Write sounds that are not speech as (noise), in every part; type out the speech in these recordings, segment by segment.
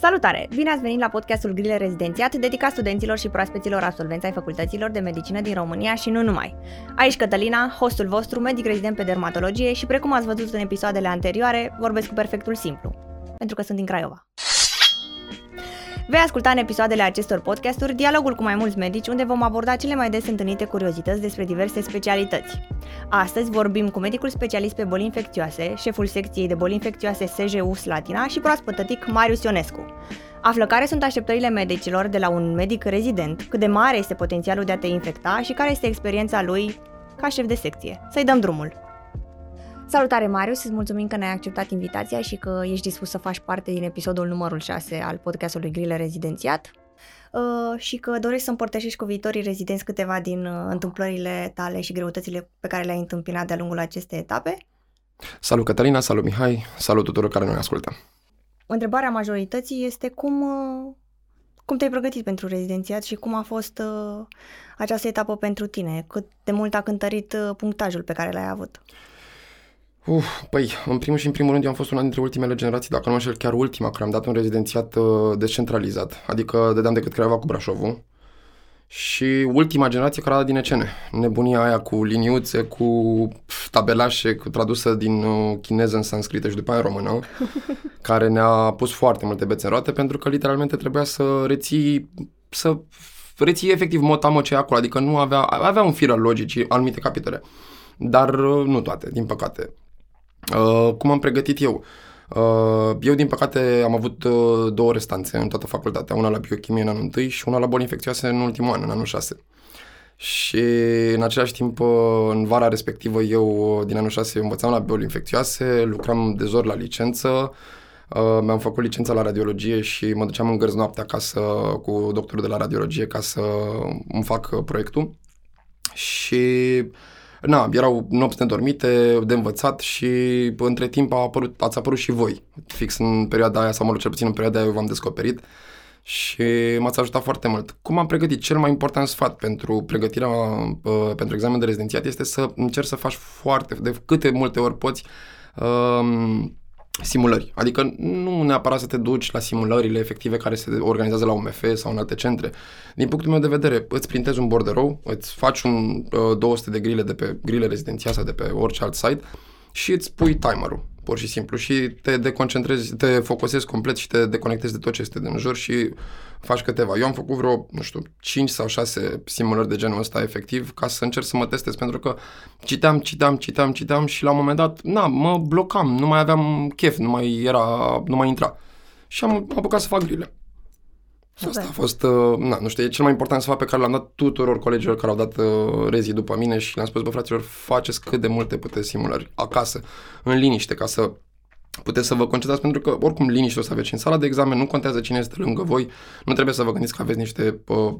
Salutare! Bine ați venit la podcastul Grile Rezidențiat, dedicat studenților și proaspeților absolvenți ai facultăților de medicină din România și nu numai. Aici Cătălina, hostul vostru, medic rezident pe dermatologie și precum ați văzut în episoadele anterioare, vorbesc cu perfectul simplu, pentru că sunt din Craiova. Vei asculta în episoadele acestor podcasturi dialogul cu mai mulți medici unde vom aborda cele mai des întâlnite curiozități despre diverse specialități. Astăzi vorbim cu medicul specialist pe boli infecțioase, șeful secției de boli infecțioase SJU Slatina și proaspătătic Marius Ionescu. Află care sunt așteptările medicilor de la un medic rezident, cât de mare este potențialul de a te infecta și care este experiența lui ca șef de secție. Să-i dăm drumul! Salutare, Marius! Îți mulțumim că ne-ai acceptat invitația și că ești dispus să faci parte din episodul numărul 6 al podcastului Grile Rezidențiat uh, și că dorești să împărtășești cu viitorii rezidenți câteva din uh, întâmplările tale și greutățile pe care le-ai întâmpinat de-a lungul acestei etape. Salut Cătălina, salut Mihai, salut tuturor care ne ascultă. Întrebarea majorității este cum, uh, cum te-ai pregătit pentru rezidențiat și cum a fost uh, această etapă pentru tine? Cât de mult a cântărit uh, punctajul pe care l-ai avut? Uh, păi, în primul și în primul rând, eu am fost una dintre ultimele generații, dacă nu mă înșel, chiar ultima, care am dat un rezidențiat uh, descentralizat, adică dădeam decât Craiova cu Brașovul. Și ultima generație care a dat din ECN. Nebunia aia cu liniuțe, cu tabelașe, cu tradusă din uh, chineză în sanscrită și după aia în română, (laughs) care ne-a pus foarte multe bețe în roate, pentru că literalmente trebuia să reții, să reții efectiv motamo ce acolo, adică nu avea, avea un fir al logicii anumite capitole, dar uh, nu toate, din păcate. Uh, cum am pregătit eu? Uh, eu, din păcate, am avut uh, două restanțe în toată facultatea, una la biochimie în anul 1 și una la boli infecțioase în ultimul an, în anul 6. Și în același timp, uh, în vara respectivă, eu uh, din anul 6 învățam la boli infecțioase, lucram de zor la licență, uh, mi-am făcut licența la radiologie și mă duceam în gărzi noaptea acasă cu doctorul de la radiologie ca să îmi fac uh, proiectul. Și na, erau nopți nedormite, de învățat și între timp a apărut, ați apărut și voi. Fix în perioada aia, sau mă rog, cel puțin în perioada aia eu v-am descoperit și m-ați ajutat foarte mult. Cum am pregătit? Cel mai important sfat pentru pregătirea uh, pentru examen de rezidențiat este să încerci să faci foarte, de câte multe ori poți, uh, simulări. Adică nu neapărat să te duci la simulările efective care se organizează la UMF sau în alte centre. Din punctul meu de vedere, îți printezi un borderou, îți faci un uh, 200 de grile de pe grile rezidențiale sau de pe orice alt site și îți pui timerul pur și simplu și te deconcentrezi, te focusezi complet și te deconectezi de tot ce este din jur și faci câteva. Eu am făcut vreo, nu știu, 5 sau 6 simulări de genul ăsta efectiv ca să încerc să mă testez pentru că citeam, citeam, citeam, citeam și la un moment dat, na, mă blocam, nu mai aveam chef, nu mai era, nu mai intra. Și am apucat să fac grile. Super. Asta a fost, uh, na, nu știu, e cel mai important sfat pe care l-am dat tuturor colegilor care au dat uh, rezii după mine și le-am spus, bă, fraților, faceți cât de multe puteți simulări acasă, în liniște, ca să puteți să vă concentrați, pentru că oricum liniște o să aveți în sala de examen, nu contează cine este lângă voi, nu trebuie să vă gândiți că aveți niște uh,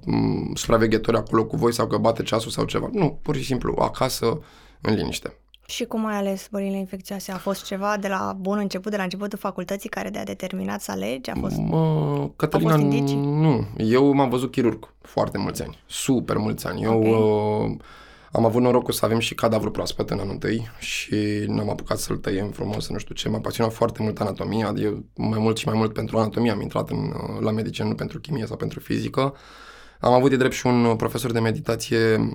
supraveghetori acolo cu voi sau că bate ceasul sau ceva. Nu, pur și simplu, acasă, în liniște. Și cum ai ales bolile infecțioase? A fost ceva de la bun început, de la începutul facultății, care te-a determinat să alegi? A fost, mă, Cătălina, fost indicii? nu. Eu m-am văzut chirurg foarte mulți ani, super mulți ani. Eu okay. uh, am avut norocul să avem și cadavru proaspăt în anul întâi și n-am apucat să-l tăiem frumos, nu știu ce. M-a pasionat foarte mult anatomia, eu mai mult și mai mult pentru anatomia am intrat în, uh, la medicină, nu pentru chimie sau pentru fizică. Am avut de drept și un profesor de meditație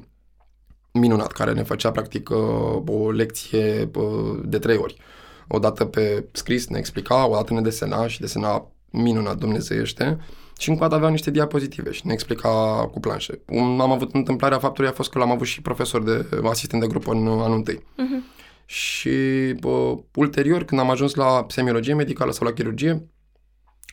minunat, care ne făcea practic uh, o lecție uh, de trei ori. O dată pe scris ne explica, o dată ne desena și desena minunat dumnezeiește și încă o dată avea niște diapozitive și ne explica cu planșe. Am avut întâmplarea faptului a fost că l-am avut și profesor de asistent de grup în anul întâi. Uh-huh. Și uh, ulterior, când am ajuns la semiologie medicală sau la chirurgie,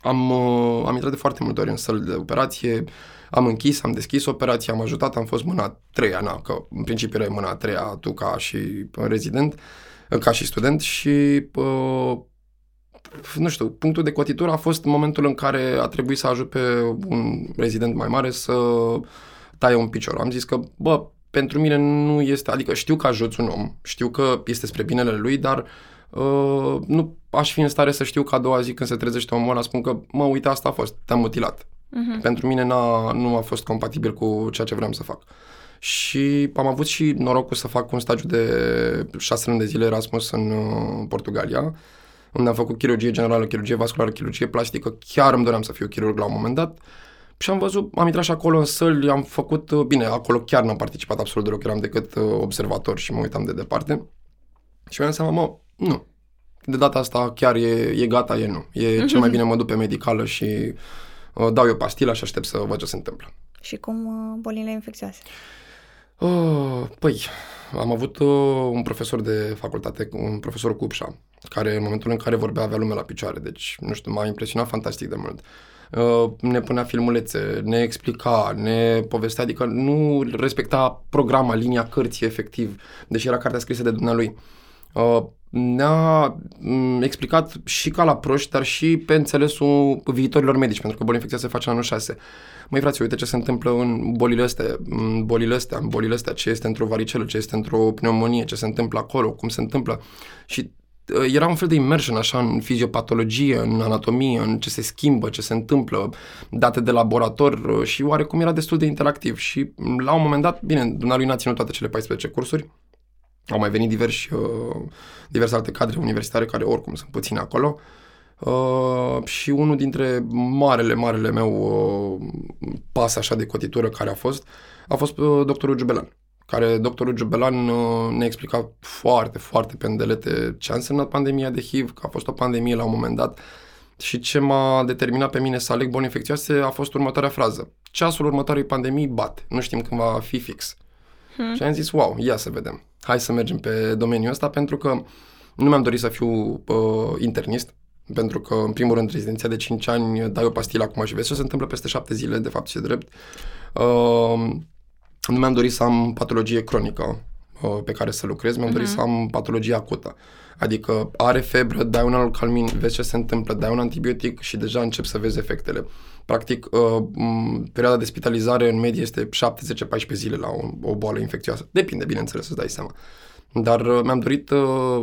am, uh, am intrat de foarte multe ori în săli de operație, am închis, am deschis operația, am ajutat, am fost mâna a treia, na, că în principiu era mâna a treia tu ca și rezident, ca și student și uh, nu știu, punctul de cotitură a fost momentul în care a trebuit să ajut pe un rezident mai mare să taie un picior. Am zis că, bă, pentru mine nu este, adică știu că ajuți un om, știu că este spre binele lui, dar uh, nu aș fi în stare să știu că a doua zi când se trezește omul ăla spun că, mă, uite, asta a fost, te-am mutilat. Uh-huh. Pentru mine n-a, nu a fost compatibil cu ceea ce vreau să fac. Și am avut și norocul să fac un stagiu de șase luni de zile Erasmus în uh, Portugalia, unde am făcut chirurgie generală, chirurgie vasculară, chirurgie plastică. Chiar îmi doream să fiu chirurg la un moment dat. Și am văzut, am intrat și acolo în săli, am făcut, uh, bine, acolo chiar n-am participat absolut deloc, eram decât uh, observator și mă uitam de departe. Și mi-am seama, mă, nu, de data asta chiar e, e gata, e nu. E cel mai bine mă duc pe medicală și uh, dau eu pastilă și aștept să văd ce se întâmplă. Și cum uh, bolile infecțioase? Uh, păi, am avut uh, un profesor de facultate, un profesor Cupșa, care în momentul în care vorbea avea lume la picioare, deci, nu știu, m-a impresionat fantastic de mult. Uh, ne punea filmulețe, ne explica, ne povestea, adică nu respecta programa, linia cărții efectiv, deși era cartea scrisă de dumnealui. Uh, ne-a mm, explicat și ca la proști, dar și pe înțelesul viitorilor medici, pentru că boala infecțioasă se face în anul 6. Măi frate, uite ce se întâmplă în bolile astea, în bolile astea, în bolile astea, ce este într-o varicelă, ce este într-o pneumonie, ce se întâmplă acolo, cum se întâmplă. Și uh, era un fel de immersion așa în fiziopatologie, în anatomie, în ce se schimbă, ce se întâmplă, date de laborator uh, și oarecum era destul de interactiv. Și la un moment dat, bine, dumnealui n-a ținut toate cele 14 cursuri, au mai venit diversi, uh, diverse alte cadre universitare care oricum sunt puține acolo. Uh, și unul dintre marele, marele meu uh, pas așa de cotitură care a fost, a fost uh, doctorul Giubelan care doctorul Giubelan uh, ne explica foarte, foarte pe îndelete ce a însemnat pandemia de HIV, că a fost o pandemie la un moment dat și ce m-a determinat pe mine să aleg boli infecțioase a fost următoarea frază. Ceasul următoarei pandemii bate, nu știm când va fi fix. Hmm. Și am zis, wow, ia să vedem. Hai să mergem pe domeniul ăsta pentru că nu mi-am dorit să fiu uh, internist, pentru că, în primul rând, rezidenția de 5 ani, dai o pastilă acum și vezi ce se întâmplă peste 7 zile, de fapt și drept. Uh, nu mi-am dorit să am patologie cronică uh, pe care să lucrez, mi-am uh-huh. dorit mhm. să am patologie acută. Adică are febră, dai un alcalmin, vezi ce se întâmplă, dai un antibiotic și deja încep să vezi efectele. Practic, uh, perioada de spitalizare în medie este 7-10-14 zile la o, o boală infecțioasă. Depinde, bineînțeles, să-ți dai seama. Dar uh, mi-am dorit uh,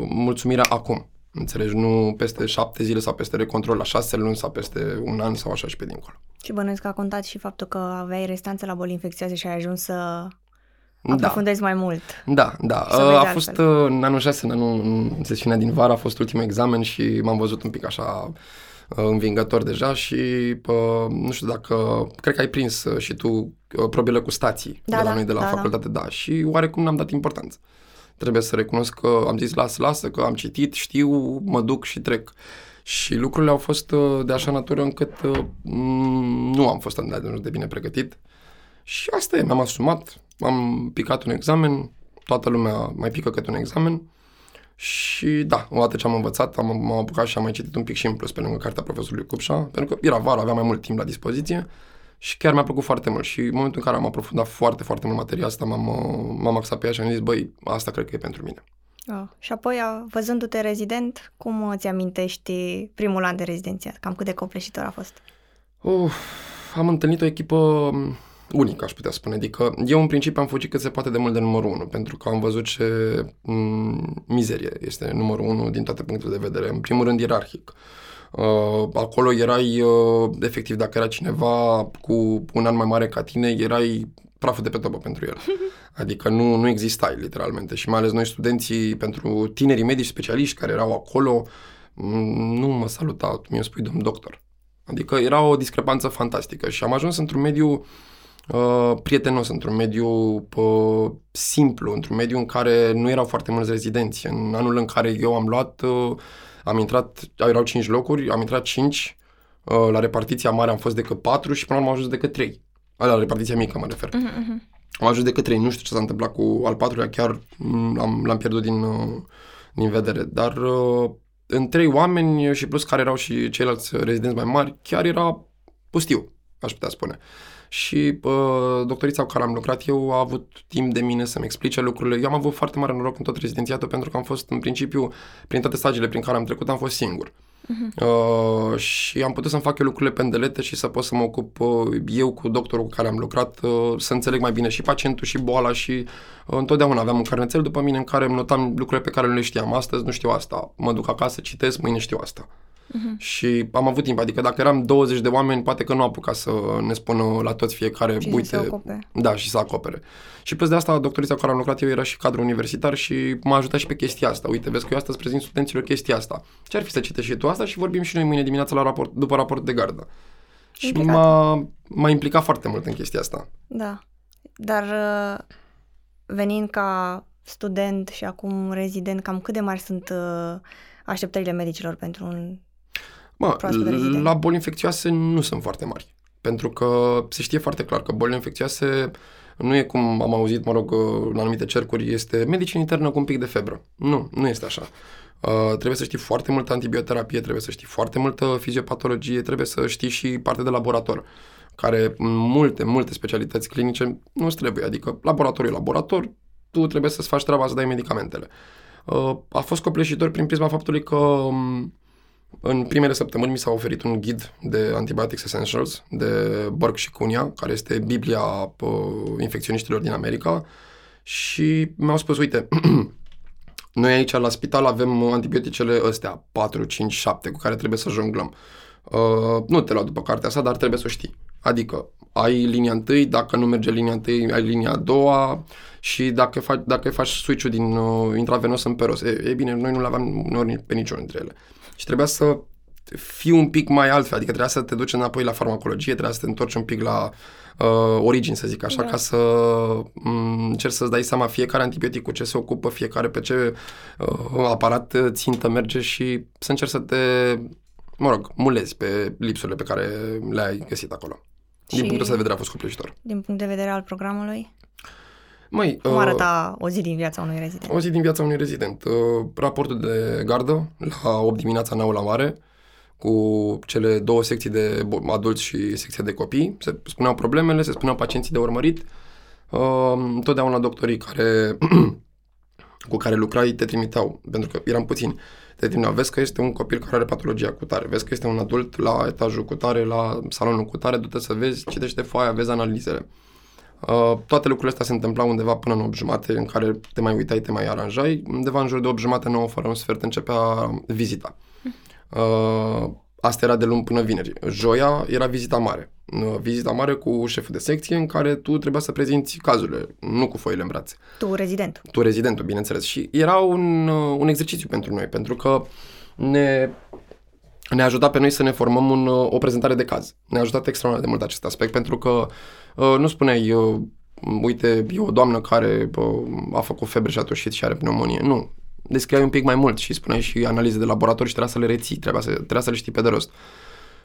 mulțumirea acum. Înțelegi? Nu peste șapte zile sau peste recontrol la șase luni sau peste un an sau așa și pe dincolo. Și bănuiesc că a contat și faptul că aveai restanțe la boli infecțioase și ai ajuns să da. aprofundezi da. mai mult. Da, da. A fost altfel. în anul 6, în, anul, în sesiunea din vară, a fost ultimul examen și m-am văzut un pic așa învingător deja și nu știu dacă, cred că ai prins și tu probele cu stații da, de la da, noi de la da, da. facultate, da. da, și oarecum n-am dat importanță. Trebuie să recunosc că am zis lasă, lasă, că am citit, știu, mă duc și trec. Și lucrurile au fost de așa natură încât nu am fost atât de bine pregătit. Și asta e, mi-am asumat, am picat un examen, toată lumea mai pică câte un examen și da, odată ce am învățat, am, m-am apucat și am mai citit un pic și în plus pe lângă cartea profesorului Cupșa, pentru că era vară, aveam mai mult timp la dispoziție și chiar mi-a plăcut foarte mult. Și în momentul în care am aprofundat foarte, foarte mult material asta, m-am, m-am axat pe ea și am zis, băi, asta cred că e pentru mine. Oh. Și apoi, văzându-te rezident, cum îți amintești primul an de rezidențiat? Cam cât de copleșitor a fost? Uh, am întâlnit o echipă unic, aș putea spune. Adică eu în principiu am fugit cât se poate de mult de numărul 1, pentru că am văzut ce m- mm, mizerie este numărul 1 din toate punctele de vedere. În primul rând ierarhic. Uh, acolo erai, uh, efectiv, dacă era cineva cu un an mai mare ca tine, erai praful de pe topă pentru el. (laughs) Adică nu, nu existai, literalmente. Și mai ales noi studenții, pentru tinerii medici specialiști care erau acolo, mm, nu mă saluta, tu mi-o spui domn doctor. Adică era o discrepanță fantastică și am ajuns într-un mediu uh, uh, prietenos, într-un mediu uh, simplu, într-un mediu în care nu erau foarte mulți rezidenți. În anul în care eu am luat, uh, am intrat, erau 5 locuri, am intrat 5, uh, la repartiția mare am fost decât 4 și până la urmă am ajuns decât 3. La repartiția mică mă refer. Uh-huh. Am ajuns decât 3, nu știu ce s-a întâmplat cu al patrulea, chiar l-am, l-am pierdut din, uh, din vedere, dar uh, în trei oameni și plus care erau și ceilalți rezidenți mai mari, chiar era pustiu, aș putea spune. Uh, și uh, doctorița cu care am lucrat eu a avut timp de mine să-mi explice lucrurile. Eu am avut foarte mare noroc în tot rezidențiatul pentru că am fost în principiu, prin toate stagiile prin care am trecut, am fost singur. Uh-huh. Uh, și am putut să-mi fac eu lucrurile pendelete și să pot să mă ocup uh, eu cu doctorul cu care am lucrat, uh, să înțeleg mai bine și pacientul și boala și uh, întotdeauna aveam un carnețel după mine în care îmi notam lucrurile pe care nu le știam. Astăzi nu știu asta, mă duc acasă, citesc, mâine știu asta. Uh-huh. Și am avut timp, adică dacă eram 20 de oameni, poate că nu apuca să ne spună la toți fiecare, Și uite, să se ocupe. da, și să acopere. Și plus de asta, doctorița cu care am lucrat eu era și cadru universitar și m-a ajutat și pe chestia asta. Uite, vezi că eu astăzi prezint studenților chestia asta. Ce ar fi să citești și tu asta și vorbim și noi mâine dimineața la raport, după raport de gardă. Și Implicat. m-a, m-a implicat foarte mult în chestia asta. Da. Dar uh, venind ca student și acum rezident, cam cât de mari sunt uh, așteptările medicilor pentru un... Mă, Proaspăt rezident. la boli infecțioase nu sunt foarte mari. Pentru că se știe foarte clar că bolile infecțioase nu e cum am auzit, mă rog, în anumite cercuri, este medicină internă cu un pic de febră. Nu, nu este așa. Uh, trebuie să știi foarte multă antibioterapie, trebuie să știi foarte multă fiziopatologie, trebuie să știi și parte de laborator, care în multe, multe specialități clinice nu îți trebuie. Adică laboratorul e laborator, tu trebuie să-ți faci treaba să dai medicamentele. Uh, a fost copleșitor prin prisma faptului că um, în primele săptămâni mi s-a oferit un ghid de Antibiotics Essentials de Burke și Cunha, care este Biblia uh, infecționiștilor din America și mi-au spus, uite, (clears throat) noi aici la spital avem antibioticele astea, 4, 5, 7, cu care trebuie să jonglăm. Uh, nu te lua după cartea asta, dar trebuie să o știi. Adică ai linia întâi, dacă nu merge linia întâi, ai linia a doua și dacă faci, dacă faci switch-ul din uh, intravenos în peros. E, e bine, noi nu le aveam uneori pe niciunul dintre ele. Și trebuia să fii un pic mai altfel, adică trebuia să te duci înapoi la farmacologie, trebuia să te întorci un pic la uh, origini, să zic așa, Da. ca să um, încerci să-ți dai seama fiecare antibiotic cu ce se ocupă, fiecare pe ce uh, aparat uh, țintă merge și să încerci să te, mă rog, mulezi pe lipsurile pe care le-ai găsit acolo. Din Și- punctul ăsta de vedere a fost copleșitor. Din punct de vedere al programului, Măi, cum uh, arăta o zi din viața unui rezident? O zi din viața unui rezident. Uh, Raportul de gardă la 8 dimineața în aula mare cu cele două secții de bo- adulți și secția de copii. Se spuneau problemele, se spuneau pacienții de urmărit. Uh, Întotdeauna doctorii care, (clears throat) cu care lucrai te trimiteau, pentru că eram puțini, te trimiteau. Vezi că este un copil care are patologia cu tare, vezi că este un adult la etajul cu tare, la salonul cu tare, du-te să vezi, citește foaia, vezi analizele. Uh, toate lucrurile astea se întâmplau undeva până în 8 jumate, în care te mai uitai, te mai aranjai. Undeva în jur de 8 jumate, 9 fără un sfert, începea vizita. Uh, asta era de luni până vineri. Joia era vizita mare. Uh, vizita mare cu șeful de secție, în care tu trebuia să prezinți cazurile, nu cu foile în brațe Tu, rezident. tu rezidentul, bineînțeles. Și era un, uh, un exercițiu pentru noi, pentru că ne, ne ajuta pe noi să ne formăm un, uh, o prezentare de caz. Ne-a ajutat extraordinar de mult acest aspect, pentru că uh, nu spuneai, uh, uite, e o doamnă care uh, a făcut febră și a toșit și are pneumonie. Nu. Descriai un pic mai mult și spuneai și analize de laborator și trebuia să le reții, trebuia să, trebuia să le știi pe de rost.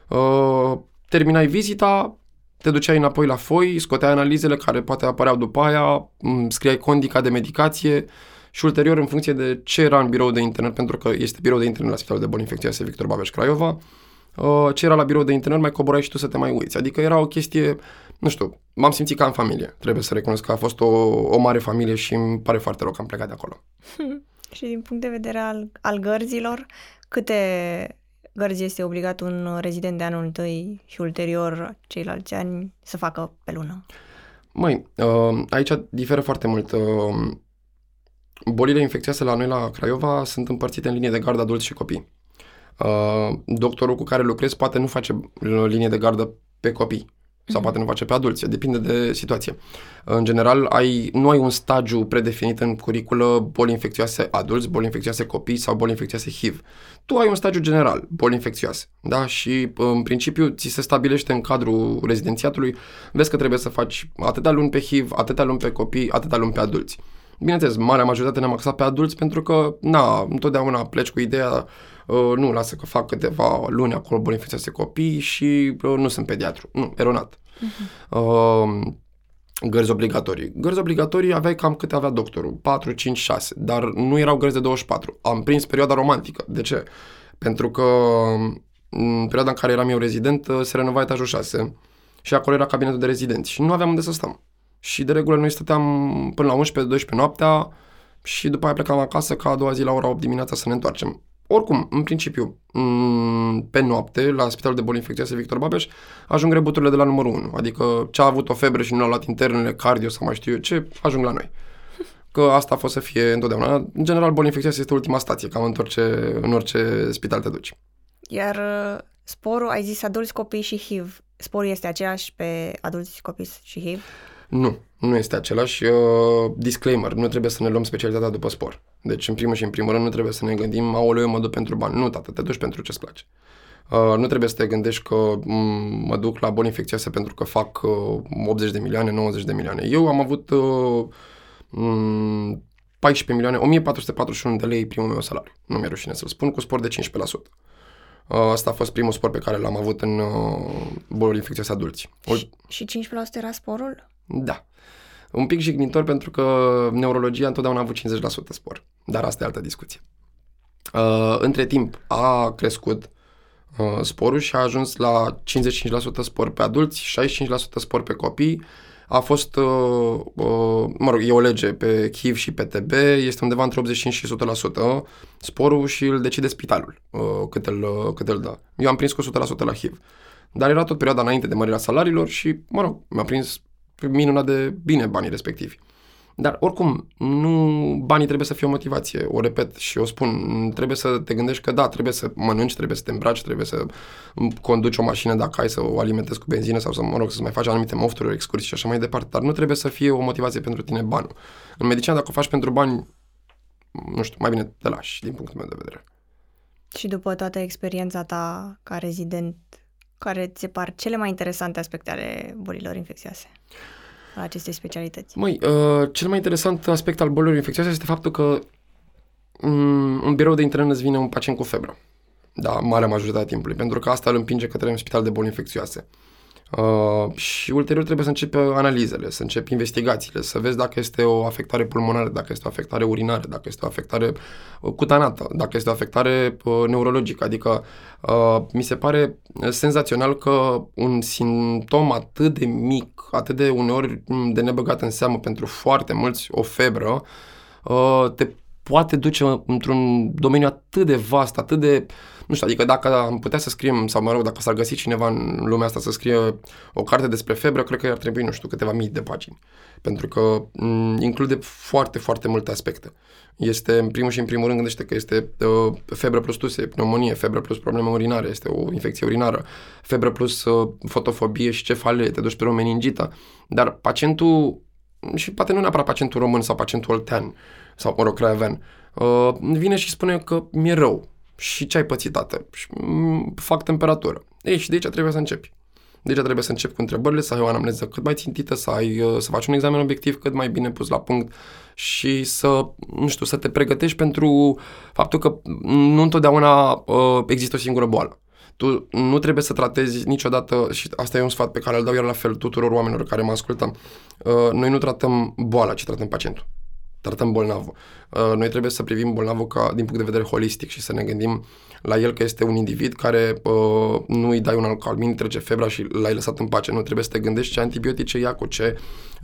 Uh, terminai vizita, te duceai înapoi la foi, scoteai analizele care poate apăreau după aia, m, scriai condica de medicație și ulterior, în funcție de ce era în birou de internări, pentru că este birou de internări la Spitalul de Boli Infecțioase Victor Babeș Craiova, uh, ce era la birou de internări, mai coborai și tu să te mai uiți. Adică era o chestie, nu știu, m-am simțit ca în familie. Trebuie să recunosc că a fost o, o mare familie și îmi pare foarte rău că am plecat de acolo. (laughs) Și din punct de vedere al, al gărzilor, câte gărzi este obligat un rezident de anul întâi și ulterior ceilalți ani să facă pe lună? Măi, uh, aici diferă foarte mult. Uh, bolile infecțioase la noi la Craiova sunt împărțite în linie de gardă adulți și copii. Uh, doctorul cu care lucrez poate nu face uh, linie de gardă pe copii sau poate nu face pe adulți, depinde de situație. În general, ai, nu ai un stagiu predefinit în curiculă boli infecțioase adulți, boli infecțioase copii sau boli infecțioase HIV. Tu ai un stagiu general, boli infecțioase, da? Și în principiu ți se stabilește în cadrul rezidențiatului, vezi că trebuie să faci atâtea luni pe HIV, atâtea luni pe copii, atâtea luni pe adulți. Bineînțeles, marea majoritate ne-am axat pe adulți pentru că, na, întotdeauna pleci cu ideea, uh, nu, lasă că fac câteva luni acolo boli infecțioase copii și uh, nu sunt pediatru. Nu, eronat. Uh, gărzi obligatorii. Gărzi obligatorii aveai cam câte avea doctorul, 4, 5, 6, dar nu erau gărzi de 24. Am prins perioada romantică. De ce? Pentru că în perioada în care eram eu rezident, uh, se renova etajul 6 și acolo era cabinetul de rezidenți și nu aveam unde să stăm. Și de regulă noi stăteam până la 11-12 noaptea și după aia plecam acasă ca a doua zi la ora 8 dimineața să ne întoarcem. Oricum, în principiu, m, pe noapte, la Spitalul de Boli Infecțioase Victor Babeș, ajung rebuturile de la numărul 1. Adică ce a avut o febră și nu a luat internele, cardio sau mai știu eu ce, ajung la noi. Că asta a fost să fie întotdeauna. În general, boli infecțioase este ultima stație, cam în orice, în orice spital te duci. Iar uh, sporul, ai zis adulți, copii și HIV. Sporul este aceeași pe adulți, copii și HIV? Nu, nu este același. Uh, disclaimer, nu trebuie să ne luăm specialitatea după spor. Deci, în primul și în primul rând, nu trebuie să ne gândim, aoleu, eu mă duc pentru bani. Nu, tată, te duci pentru ce-ți place. Uh, nu trebuie să te gândești că m- mă duc la boli infecțioase pentru că fac uh, 80 de milioane, 90 de milioane. Eu am avut uh, m- 14 milioane, 1441 de lei primul meu salariu. Nu mi-e rușine să-l spun, cu spor de 15%. Uh, Asta a fost primul spor pe care l-am avut în uh, boli infecțioase adulți. O- Și, și 15% era sporul? Da. Un pic jignitor pentru că neurologia întotdeauna a avut 50% spor. Dar asta e altă discuție. Uh, între timp a crescut uh, sporul și a ajuns la 55% spor pe adulți, 65% spor pe copii. A fost, uh, uh, mă rog, e o lege pe HIV și pe TB, este undeva între 85 și 100% sporul și îl decide spitalul uh, cât, îl, uh, cât îl dă. Eu am prins cu 100% la HIV. Dar era tot perioada înainte de mărirea salariilor și, mă rog, mi-a prins minunat de bine banii respectivi. Dar oricum, nu banii trebuie să fie o motivație, o repet și o spun, trebuie să te gândești că da, trebuie să mănânci, trebuie să te îmbraci, trebuie să conduci o mașină dacă ai să o alimentezi cu benzină sau să, mă rog, să mai faci anumite mofturi, excursii și așa mai departe, dar nu trebuie să fie o motivație pentru tine banul. În medicină, dacă o faci pentru bani, nu știu, mai bine te lași, din punctul meu de vedere. Și după toată experiența ta ca rezident, care ți se par cele mai interesante aspecte ale bolilor infecțioase? La acestei specialități. Măi, uh, cel mai interesant aspect al bolilor infecțioase este faptul că um, în birou de intern îți vine un pacient cu febră. Da, marea majoritatea timpului, pentru că asta îl împinge către un spital de boli infecțioase. Uh, și ulterior trebuie să începi analizele, să începi investigațiile, să vezi dacă este o afectare pulmonară, dacă este o afectare urinară, dacă este o afectare uh, cutanată, dacă este o afectare uh, neurologică. Adică uh, mi se pare senzațional că un simptom atât de mic, atât de uneori de nebăgat în seamă pentru foarte mulți, o febră, uh, te poate duce într-un domeniu atât de vast, atât de, nu știu, adică dacă am putea să scriem, sau mă rog, dacă s-ar găsi cineva în lumea asta să scrie o carte despre febră, cred că ar trebui, nu știu, câteva mii de pagini. Pentru că m- include foarte, foarte multe aspecte. Este, în primul și în primul rând, gândește că este uh, febră plus tuse, pneumonie, febră plus probleme urinare, este o infecție urinară, febră plus uh, fotofobie și cefalie, te duci pe o meningită. Dar pacientul, și poate nu neapărat pacientul român sau pacientul oltean, sau, mă rog, craiovean, uh, vine și spune că mi-e rău. Și ce ai pățit, tată? Și, mm, fac temperatură. Ei, și de aici trebuie să începi. De aici trebuie să începi cu întrebările, să ai o anamneză cât mai țintită, să, ai, uh, să faci un examen obiectiv cât mai bine pus la punct și să, nu știu, să te pregătești pentru faptul că nu întotdeauna uh, există o singură boală. Tu nu trebuie să tratezi niciodată, și asta e un sfat pe care îl dau iar la fel tuturor oamenilor care mă ascultă, uh, noi nu tratăm boala, ci tratăm pacientul tratăm bolnavul. Uh, noi trebuie să privim bolnavul ca, din punct de vedere holistic și să ne gândim la el că este un individ care uh, nu îi dai un alcalmin, trece febra și l-ai lăsat în pace. Nu trebuie să te gândești ce antibiotice ia, cu ce,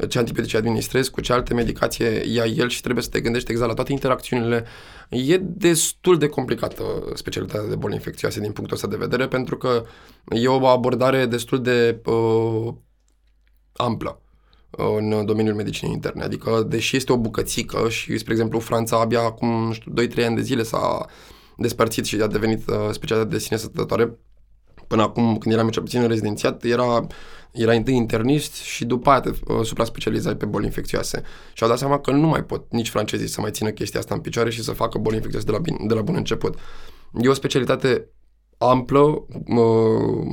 ce antibiotice administrezi, cu ce alte medicație ia el și trebuie să te gândești exact la toate interacțiunile. E destul de complicată specialitatea de boli infecțioase din punctul ăsta de vedere pentru că e o abordare destul de uh, amplă în domeniul medicinei interne. Adică, deși este o bucățică și, spre exemplu, Franța abia acum, nu știu, 2-3 ani de zile s-a despărțit și a devenit uh, specialitate de sine stătătoare, până acum, când eram cel puțin în rezidențiat, era, era întâi internist și după aia te uh, supra-specializai pe boli infecțioase. Și au dat seama că nu mai pot nici francezii să mai țină chestia asta în picioare și să facă boli infecțioase de la, bin, de la bun început. E o specialitate amplă, uh,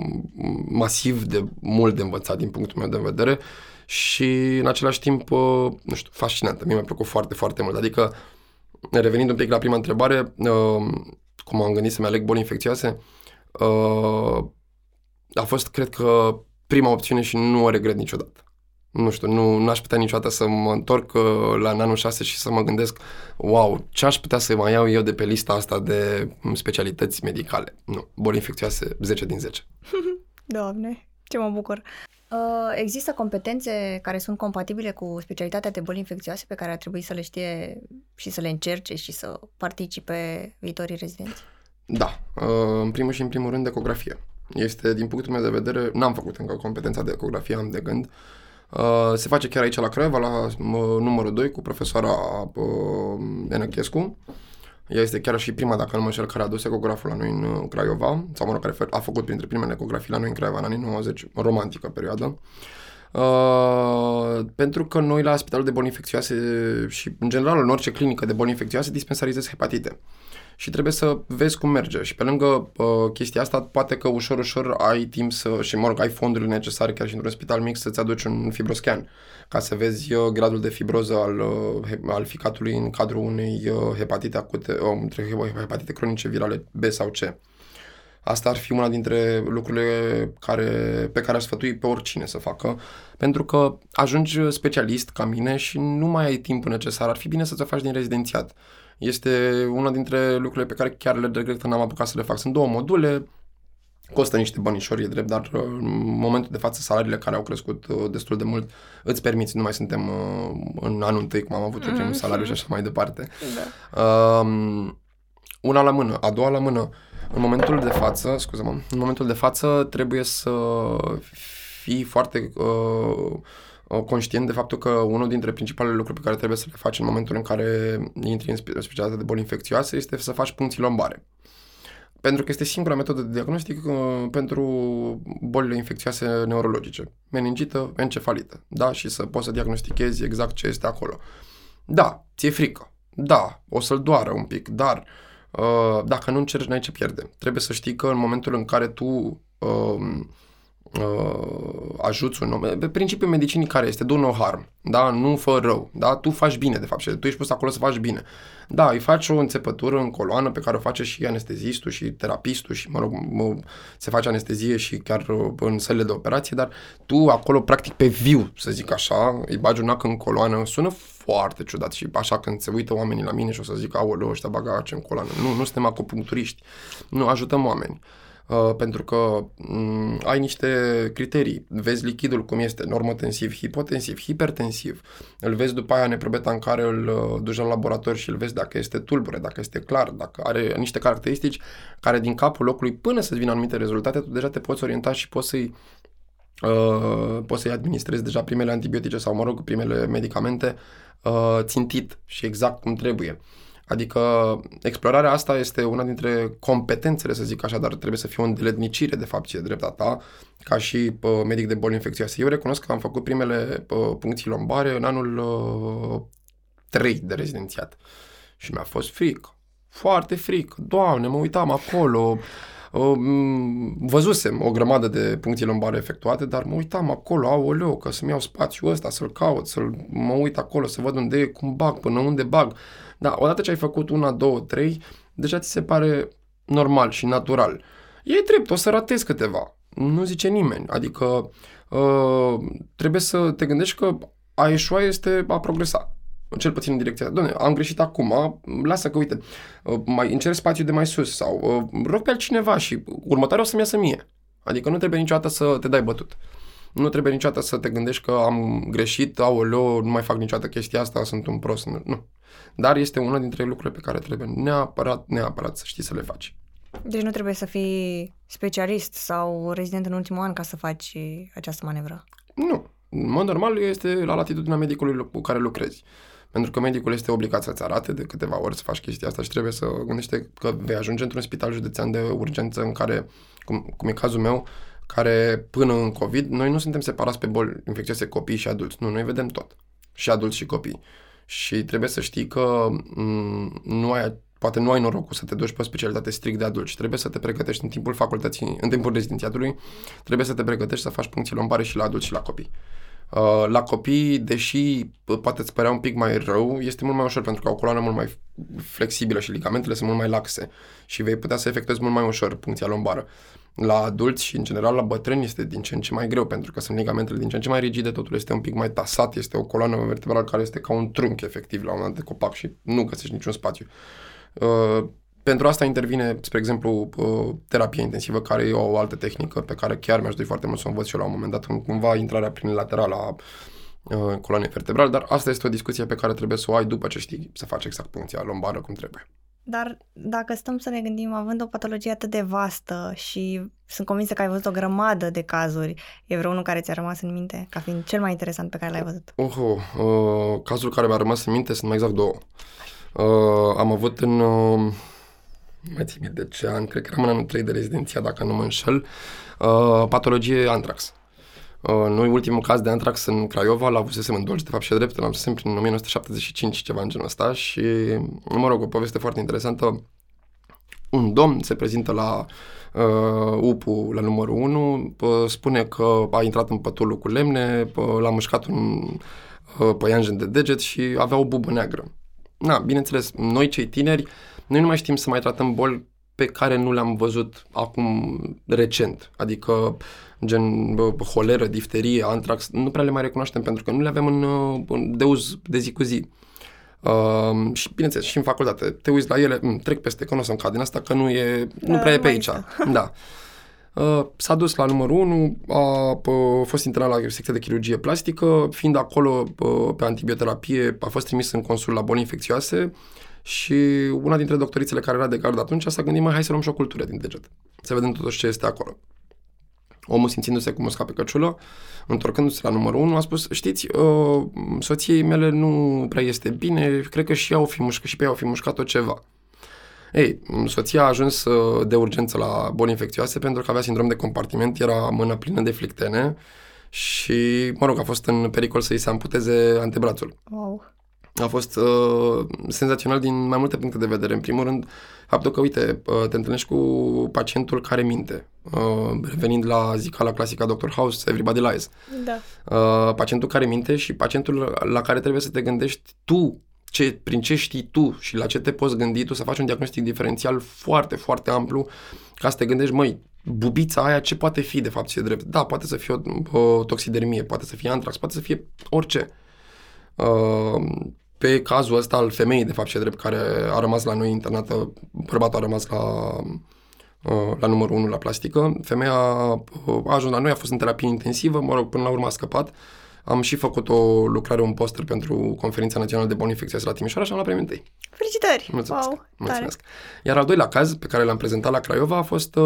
masiv de mult de învățat din punctul meu de vedere și în același timp, uh, nu știu, fascinantă. Mie mi-a plăcut foarte, foarte mult. Adică, revenind un pic la prima întrebare, uh, cum am gândit să-mi aleg boli infecțioase, uh, a fost, cred că, prima opțiune și nu o regret niciodată. Nu știu, nu aș putea niciodată să mă întorc la în anul 6 și să mă gândesc, wow, ce aș putea să mai iau eu de pe lista asta de specialități medicale? Nu, boli infecțioase 10 din 10. (laughs) Doamne, ce mă bucur! Uh, există competențe care sunt compatibile cu specialitatea de boli infecțioase pe care ar trebui să le știe și să le încerce și să participe viitorii rezidenți? Da, uh, în primul și în primul rând ecografie. Este, din punctul meu de vedere, n-am făcut încă competența de ecografie, am de gând. Uh, se face chiar aici la Craiova, la numărul 2, cu profesoara Enăchescu. Ea este chiar și prima, dacă nu mă înșel, care a adus ecograful la noi în uh, Craiova, sau mă rog, care a făcut printre primele ecografii la noi în Craiova în anii 90, o romantică perioadă. Uh, pentru că noi la spitalul de boli infecțioase și în general în orice clinică de boli infecțioase dispensarizez hepatite. Și trebuie să vezi cum merge. Și pe lângă uh, chestia asta, poate că ușor, ușor ai timp să, și mă rog, ai fondurile necesare chiar și într-un spital mic să-ți aduci un fibroscan ca să vezi uh, gradul de fibroză al, uh, al ficatului în cadrul unei uh, hepatite acute, uh, între hepatite cronice virale B sau C. Asta ar fi una dintre lucrurile care, pe care aș sfătui pe oricine să facă, pentru că ajungi specialist ca mine și nu mai ai timpul necesar. Ar fi bine să ți faci din rezidențiat. Este una dintre lucrurile pe care chiar le regret că n-am apucat să le fac. Sunt două module, costă niște bănișori, e drept, dar uh, în momentul de față salariile care au crescut uh, destul de mult îți permiți, nu mai suntem uh, în anul întâi cum am avut mm-hmm. primul salariu și așa mai departe. Da. Um, una la mână, a doua la mână, în momentul de față, scuze-mă, în momentul de față trebuie să fii foarte uh, conștient de faptul că unul dintre principalele lucruri pe care trebuie să le faci în momentul în care intri în specialitate de boli infecțioase este să faci puncții lombare. Pentru că este singura metodă de diagnostic uh, pentru bolile infecțioase neurologice. Meningită, encefalită. Da? Și să poți să diagnostichezi exact ce este acolo. Da, ți-e frică. Da, o să-l doară un pic, dar uh, dacă nu încerci, n-ai ce pierde. Trebuie să știi că în momentul în care tu uh, uh, ajuți un om. Pe principiul medicinii care este? Do no harm. Da? Nu fă rău. Da? Tu faci bine, de fapt. Și tu ești pus acolo să faci bine. Da, îi faci o înțepătură în coloană pe care o face și anestezistul și terapistul și, mă rog, mă, se face anestezie și chiar uh, în sălile de operație, dar tu acolo, practic, pe viu, să zic așa, îi bagi un ac în coloană, sună foarte ciudat și așa când se uită oamenii la mine și o să zic, aoleu, ăștia bagă în coloană. Nu, nu suntem acupuncturiști. Nu, ajutăm oameni. Uh, pentru că um, ai niște criterii. Vezi lichidul cum este, normotensiv, hipotensiv, hipertensiv. Îl vezi după aia neprobeta în care îl uh, duci la laborator și îl vezi dacă este tulbure, dacă este clar, dacă are niște caracteristici care din capul locului până să-ți vină anumite rezultate, tu deja te poți orienta și poți să-i Uh, poți să-i administrezi deja primele antibiotice sau, mă rog, primele medicamente uh, țintit și exact cum trebuie. Adică explorarea asta este una dintre competențele, să zic așa, dar trebuie să fie o îndeletnicire, de fapt, ce e drepta ta, ca și pă, medic de boli infecțioase. Eu recunosc că am făcut primele pă, puncții lombare în anul uh, 3 de rezidențiat și mi-a fost frică. Foarte frică. Doamne, mă uitam acolo, uh, văzusem o grămadă de puncții lombare efectuate, dar mă uitam acolo, aoleu, că să-mi iau spațiul ăsta, să-l caut, să-l mă uit acolo, să văd unde e, cum bag, până unde bag. Da, odată ce ai făcut una, două, trei, deja ți se pare normal și natural. E drept, o să ratezi câteva. Nu zice nimeni. Adică uh, trebuie să te gândești că a eșua este a progresa. Cel puțin în direcția. Doamne, am greșit acum, lasă că, uite, uh, mai încerc spațiu de mai sus sau uh, rog pe altcineva și următoarea o să-mi iasă mie. Adică nu trebuie niciodată să te dai bătut. Nu trebuie niciodată să te gândești că am greșit, aoleo, nu mai fac niciodată chestia asta, sunt un prost. Nu. Dar este una dintre lucrurile pe care trebuie neapărat, neapărat să știi să le faci. Deci nu trebuie să fii specialist sau rezident în ultimul an ca să faci această manevră? Nu. În mod normal este la latitudinea medicului cu care lucrezi. Pentru că medicul este obligat să-ți arate de câteva ori să faci chestia asta și trebuie să gândește că vei ajunge într-un spital județean de urgență în care, cum, cum e cazul meu, care până în COVID, noi nu suntem separați pe boli infecțioase copii și adulți. Nu, noi vedem tot. Și adulți și copii. Și trebuie să știi că m- mm, nu ai, poate nu ai norocul să te duci pe o specialitate strict de adulți. Trebuie să te pregătești în timpul facultății, în timpul rezidențiatului, trebuie să te pregătești să faci puncții lombare și la adulți și la copii. Uh, la copii, deși poate îți părea un pic mai rău, este mult mai ușor pentru că au coloană mult mai flexibilă și ligamentele sunt mult mai laxe și vei putea să efectuezi mult mai ușor puncția lombară. La adulți și în general la bătrâni este din ce în ce mai greu pentru că sunt ligamentele din ce în ce mai rigide, totul este un pic mai tasat, este o coloană vertebrală care este ca un trunchi efectiv la un moment de copac și nu găsești niciun spațiu. Uh, pentru asta intervine, spre exemplu, uh, terapia intensivă, care e o altă tehnică pe care chiar mi-aș dori foarte mult să o învăț și eu la un moment dat, cumva intrarea prin lateral a uh, coloanei vertebrale, dar asta este o discuție pe care trebuie să o ai după ce știi să faci exact puncția lombară cum trebuie. Dar dacă stăm să ne gândim, având o patologie atât de vastă și sunt convinsă că ai văzut o grămadă de cazuri, e vreunul care ți-a rămas în minte ca fiind cel mai interesant pe care l-ai văzut? Oh, oh uh, cazul care mi-a rămas în minte sunt mai exact două. Uh, am avut în... Uh, mai țin de ce an, cred că eram în anul 3 de rezidenția, dacă nu mă înșel, uh, patologie antrax. Uh, noi, ultimul caz de antrax în Craiova, l-avusesem în Dolj, de fapt și drept, l-am văzut prin 1975, ceva în genul ăsta și, mă rog, o poveste foarte interesantă. Un domn se prezintă la uh, UPU la numărul 1, uh, spune că a intrat în pătulul cu lemne, uh, l-a mușcat un uh, păianjen de deget și avea o bubă neagră. Na, bineînțeles, noi cei tineri, noi nu mai știm să mai tratăm boli pe care nu le-am văzut acum recent, adică gen bă, holeră, difterie, antrax, nu prea le mai recunoaștem pentru că nu le avem în, în de uz de zi cu zi. Uh, și bineînțeles, și în facultate, te uiți la ele, m- trec peste că nu o să-mi cad din asta, că nu e, da, nu prea e pe aici. (laughs) Da. Uh, s-a dus la numărul 1, a, a fost internat la secția de chirurgie plastică, fiind acolo a, pe antibioterapie, a fost trimis în consul la boli infecțioase și una dintre doctorițele care era de gard atunci s-a gândit, mai hai să luăm și o cultură din deget, să vedem totuși ce este acolo. Omul simțindu-se cu musca pe căciulă, întorcându-se la numărul 1, a spus, știți, uh, soției mele nu prea este bine, cred că și ea o fi mușcat, și pe ea o fi mușcat-o ceva. Ei, soția a ajuns uh, de urgență la boli infecțioase pentru că avea sindrom de compartiment, era mână plină de flictene și, mă rog, a fost în pericol să-i se amputeze antebrațul. Wow. A fost uh, senzațional din mai multe puncte de vedere. În primul rând, faptul că, uite, uh, te întâlnești cu pacientul care minte. Uh, revenind la zicala clasică a Dr. House, Everybody Lies. Da. Uh, pacientul care minte și pacientul la care trebuie să te gândești tu ce, prin ce știi tu și la ce te poți gândi tu să faci un diagnostic diferențial foarte, foarte amplu ca să te gândești, măi, bubița aia ce poate fi de fapt ce e drept? Da, poate să fie o, o toxidermie, poate să fie antrax, poate să fie orice. Uh, pe cazul ăsta al femeii, de fapt, ce drept, care a rămas la noi internată, bărbatul a rămas la, uh, la numărul 1 la plastică, femeia uh, a ajuns la noi, a fost în terapie intensivă, mă rog, până la urmă a scăpat, am și făcut o lucrare, un poster pentru Conferința Națională de Boli Infecțioase la Timișoara și am luat premiul întâi. Felicitări! Mulțumesc! Wow, mulțumesc. Iar al doilea caz pe care l-am prezentat la Craiova a fost uh,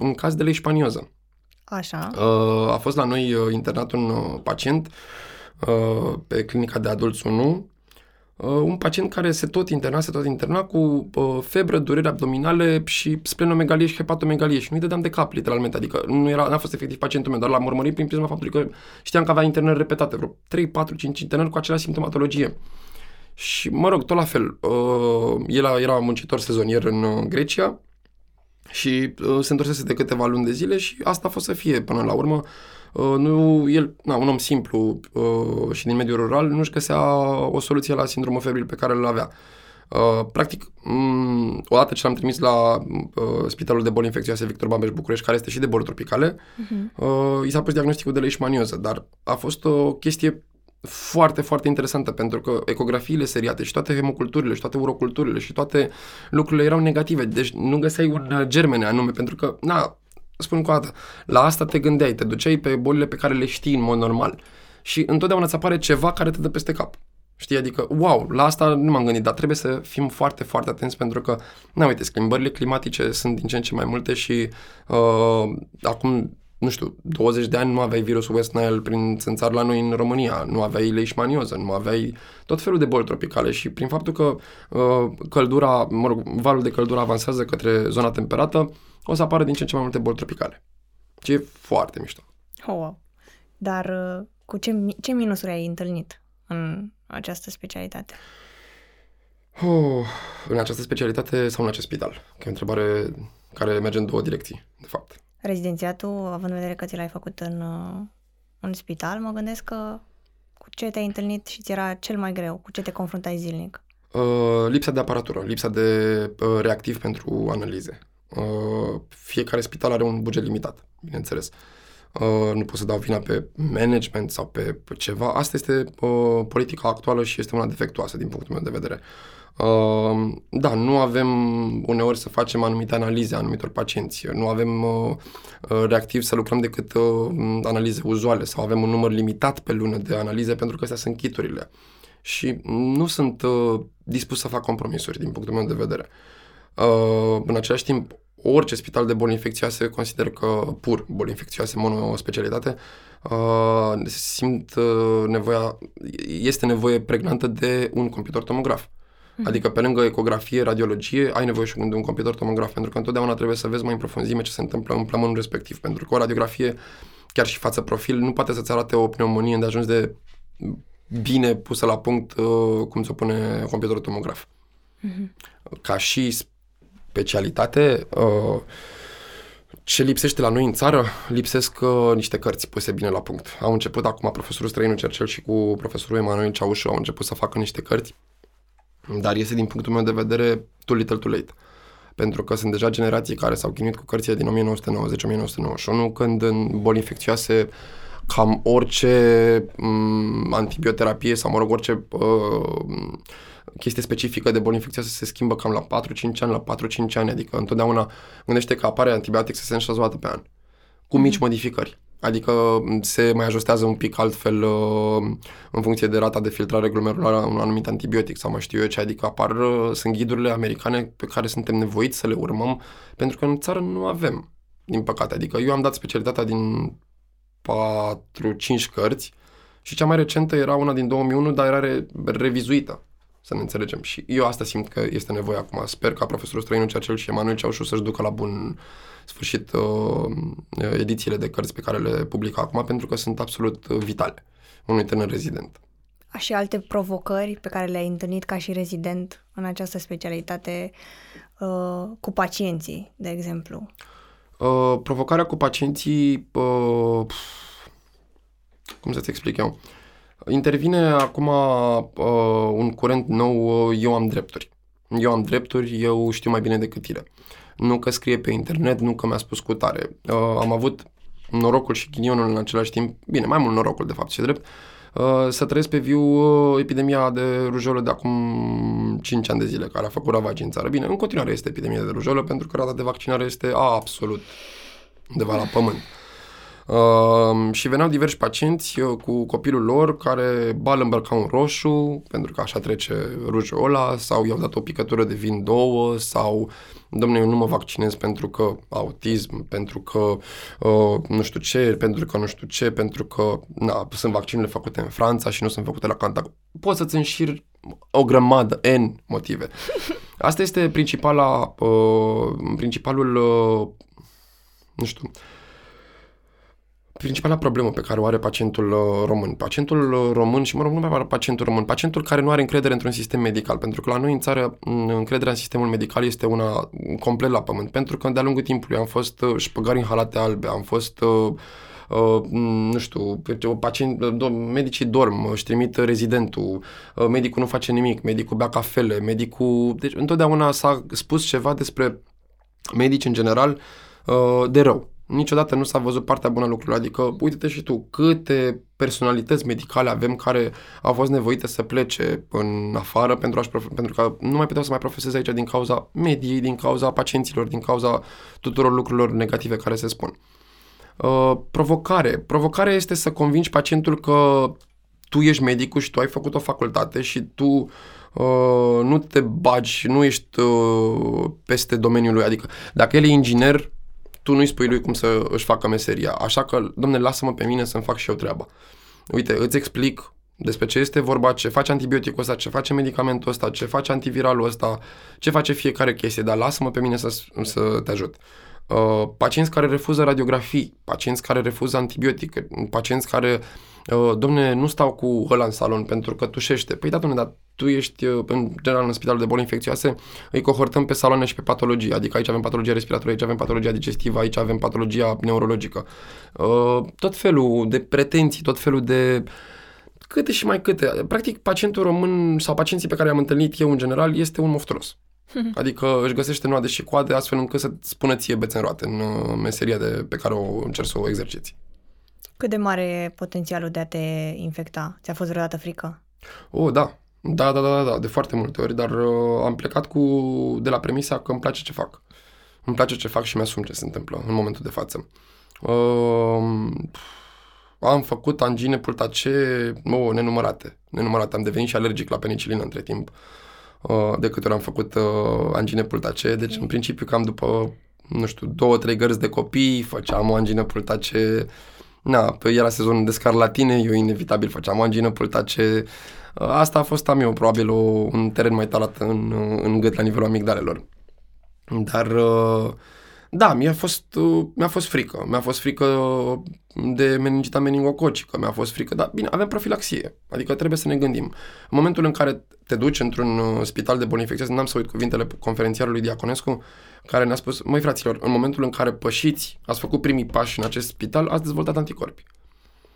un caz de leishmanioză. Așa. Uh, a fost la noi uh, internat un uh, pacient uh, pe clinica de adulți 1, uh, un pacient care se tot interna, se tot interna cu uh, febră, dureri abdominale și splenomegalie și hepatomegalie și nu-i dădeam de cap, literalmente, adică nu era, n-a fost efectiv pacientul meu, dar l-am urmărit prin prisma faptului că știam că avea internări repetate, vreo 3, 4, 5 internări cu aceleași simptomatologie. Și, mă rog, tot la fel, uh, el era muncitor sezonier în uh, Grecia și uh, se întorsese de câteva luni de zile și asta a fost să fie până la urmă. Uh, nu, el, na, un om simplu uh, și din mediul rural, nu-și găsea o soluție la sindromul febril pe care îl avea. Uh, practic, um, odată ce l-am trimis la uh, Spitalul de Boli Infecțioase Victor Babeș București, care este și de boli tropicale, uh-huh. uh, i s-a pus diagnosticul de leishmanioză, dar a fost o chestie foarte, foarte interesantă, pentru că ecografiile seriate și toate hemoculturile și toate uroculturile și toate lucrurile erau negative, deci nu găseai un uh, germene anume, pentru că, na, spun cu o dată, la asta te gândeai, te duceai pe bolile pe care le știi în mod normal și întotdeauna îți apare ceva care te dă peste cap. Știi, adică, wow, la asta nu m-am gândit, dar trebuie să fim foarte, foarte atenți pentru că, na, uite, schimbările climatice sunt din ce în ce mai multe și uh, acum nu știu, 20 de ani nu aveai virusul West Nile prin țânțar la noi în România, nu aveai leishmanioză, nu aveai tot felul de boli tropicale și prin faptul că uh, căldura, mă rog, valul de căldură avansează către zona temperată, o să apară din ce în ce mai multe boli tropicale. Ce e foarte mișto. Oh, wow. Dar uh, cu ce, ce minusuri ai întâlnit în această specialitate? Oh, în această specialitate sau în acest spital? Că e o întrebare care merge în două direcții, de fapt. Rezidențiatul, având în vedere că ți l-ai făcut în, uh, în spital, mă gândesc că cu ce te-ai întâlnit și ți era cel mai greu, cu ce te confruntai zilnic? Uh, lipsa de aparatură, lipsa de uh, reactiv pentru analize. Uh, fiecare spital are un buget limitat, bineînțeles. Uh, nu pot să dau vina pe management sau pe ceva. Asta este uh, politica actuală și este una defectuoasă din punctul meu de vedere. Uh, da, nu avem uneori să facem anumite analize a anumitor pacienți. Nu avem uh, uh, reactiv să lucrăm decât uh, analize uzuale sau avem un număr limitat pe lună de analize pentru că astea sunt kiturile. Și nu sunt uh, dispus să fac compromisuri din punctul meu de vedere. Uh, în același timp, orice spital de boli infecțioase consider că pur boli infecțioase, monospecialitate, uh, simt uh, nevoia, este nevoie pregnantă de un computer tomograf. Mm-hmm. Adică pe lângă ecografie, radiologie, ai nevoie și de un computer tomograf, pentru că întotdeauna trebuie să vezi mai în profunzime ce se întâmplă în plămânul respectiv, pentru că o radiografie, chiar și față profil, nu poate să-ți arate o pneumonie de ajuns de bine pusă la punct uh, cum se pune computerul tomograf. Mm-hmm. Ca și specialitate, uh, ce lipsește la noi în țară? Lipsesc uh, niște cărți puse bine la punct. Au început acum profesorul Străinu Cercel și cu profesorul Emanuel Ceaușu au început să facă niște cărți, dar este din punctul meu de vedere too little too late. Pentru că sunt deja generații care s-au chinuit cu cărțile din 1990-1991, când în boli infecțioase cam orice m- antibioterapie sau, mă rog, orice uh, chestie specifică de boli infecțioase se schimbă cam la 4-5 ani, la 4-5 ani, adică întotdeauna gândește că apare antibiotic să se înșează o dată pe an, cu mici mm-hmm. modificări. Adică se mai ajustează un pic altfel uh, în funcție de rata de filtrare glomerulară a un anumit antibiotic sau mai știu eu ce, adică apar, uh, sunt ghidurile americane pe care suntem nevoiți să le urmăm, pentru că în țară nu avem, din păcate. Adică eu am dat specialitatea din 4-5 cărți și cea mai recentă era una din 2001, dar era re- revizuită să ne înțelegem. Și eu asta simt că este nevoie acum. Sper ca profesorul Străinu Cercel și Emanuel Ceaușu să-și ducă la bun sfârșit uh, edițiile de cărți pe care le publică acum, pentru că sunt absolut vitale unui tânăr rezident. Și alte provocări pe care le-ai întâlnit ca și rezident în această specialitate uh, cu pacienții, de exemplu? Uh, provocarea cu pacienții, uh, cum să-ți explic eu, intervine acum uh, un curent nou, uh, eu am drepturi. Eu am drepturi, eu știu mai bine decât tine. Nu că scrie pe internet, nu că mi-a spus cu tare. Uh, am avut norocul și ghinionul în același timp, bine, mai mult norocul de fapt și drept, uh, să trăiesc pe viu uh, epidemia de rujolă de acum 5 ani de zile, care a făcut ravagii în țară. Bine, în continuare este epidemie de rujolă, pentru că rata de vaccinare este absolut undeva la pământ. Uh, și veneau diversi pacienți uh, cu copilul lor care ba îl îmbrăcau în roșu, pentru că așa trece rujola, sau i-au dat o picătură de vin două, sau domnule, eu nu mă vaccinez pentru că autism, pentru că uh, nu știu ce, pentru că nu știu ce, pentru că na, sunt vaccinurile făcute în Franța și nu sunt făcute la Cantac. Poți să-ți înșiri o grămadă, N motive. Asta este principala, uh, principalul, uh, nu știu, principala problemă pe care o are pacientul uh, român. Pacientul uh, român și, mă rog, nu mai pacientul român, pacientul care nu are încredere într-un sistem medical, pentru că la noi în țară încrederea în sistemul medical este una complet la pământ, pentru că de-a lungul timpului am fost uh, șpăgari în halate albe, am fost Uh, nu știu, pacient, medicii dorm, își trimit rezidentul, uh, medicul nu face nimic, medicul bea cafele, medicul... Deci întotdeauna s-a spus ceva despre medici în general uh, de rău niciodată nu s-a văzut partea bună a lucrurilor. Adică, uite-te și tu, câte personalități medicale avem care au fost nevoite să plece în afară pentru, a pentru că nu mai puteau să mai profeseze aici din cauza mediei, din cauza pacienților, din cauza tuturor lucrurilor negative care se spun. Uh, provocare. Provocarea este să convingi pacientul că tu ești medicul și tu ai făcut o facultate și tu uh, nu te bagi, nu ești uh, peste domeniul lui. Adică dacă el e inginer, tu nu-i spui lui cum să își facă meseria. Așa că, domne, lasă-mă pe mine să-mi fac și eu treaba. Uite, îți explic despre ce este vorba, ce face antibioticul ăsta, ce face medicamentul ăsta, ce face antiviralul ăsta, ce face fiecare chestie, dar lasă-mă pe mine să, să te ajut. Uh, pacienți care refuză radiografii, pacienți care refuză antibiotic, pacienți care, uh, domne, nu stau cu ăla în salon pentru că tușește. Păi da, domne, dar tu ești, uh, în general, în spitalul de boli infecțioase, îi cohortăm pe saloane și pe patologie. Adică aici avem patologia respiratoră, aici avem patologia digestivă, aici avem patologia neurologică. Uh, tot felul de pretenții, tot felul de câte și mai câte. Practic, pacientul român sau pacienții pe care i-am întâlnit eu, în general, este un mofturos. (laughs) Adică își găsește noade și coade astfel încât să spună ție bețe în roate în uh, meseria de, pe care o încerci să o exerciți. Cât de mare e potențialul de a te infecta? Ți-a fost vreodată frică? Oh, da. Da, da, da, da, de foarte multe ori, dar uh, am plecat cu, de la premisa că îmi place ce fac. Îmi place ce fac și mi-asum ce se întâmplă în momentul de față. Uh, am făcut angine pultace, oh, nenumărate. Nenumărate. Am devenit și alergic la penicilină între timp. Uh, de câte ori am făcut uh, angine pultace. Deci, în principiu, cam după, nu știu, două, trei gărzi de copii, făceam o angină pultace Na, era sezonul de scarlatine, eu inevitabil făceam angină pultace. Asta a fost a meu, probabil o, un teren mai talat în, în gât la nivelul amigdalelor. Dar uh, da, mi-a fost, uh, mi-a fost frică. Mi-a fost frică de meningita meningococică, mi-a fost frică, dar bine, avem profilaxie. Adică trebuie să ne gândim. În momentul în care te duci într-un uh, spital de boli infecțioase, n-am să uit cuvintele conferențiarului Diaconescu, care ne-a spus, măi fraților, în momentul în care pășiți, ați făcut primii pași în acest spital, ați dezvoltat anticorpi.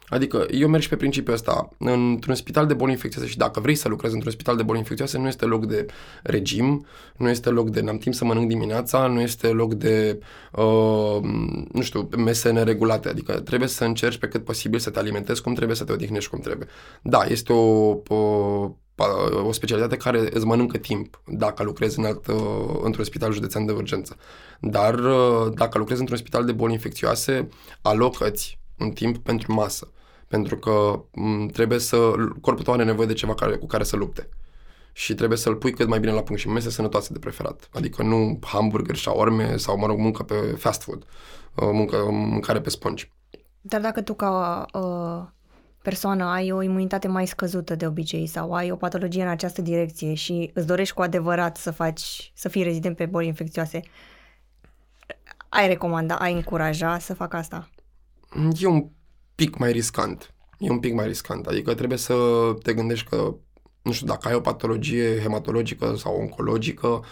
Adică eu merg și pe principiul ăsta. Într-un spital de boli infecțioase și dacă vrei să lucrezi într-un spital de boli infecțioase, nu este loc de regim, nu este loc de n-am timp să mănânc dimineața, nu este loc de, uh, nu știu, mese neregulate. Adică trebuie să încerci pe cât posibil să te alimentezi cum trebuie, să te odihnești cum trebuie. Da, este o, o o specialitate care îți mănâncă timp dacă lucrezi în alt, uh, într-un spital județean de urgență. Dar uh, dacă lucrezi într-un spital de boli infecțioase, alocă-ți un timp pentru masă pentru că m- trebuie să, corpul tău are nevoie de ceva care, cu care să lupte. Și trebuie să-l pui cât mai bine la punct și mese sănătoase de preferat. Adică nu hamburger, șaorme sau, mă rog, muncă pe fast food, uh, muncă, mâncare pe spongi. Dar dacă tu ca uh, persoană ai o imunitate mai scăzută de obicei sau ai o patologie în această direcție și îți dorești cu adevărat să faci, să fii rezident pe boli infecțioase, ai recomanda, ai încuraja să fac asta? E un pic mai riscant. E un pic mai riscant. Adică trebuie să te gândești că, nu știu, dacă ai o patologie hematologică sau oncologică,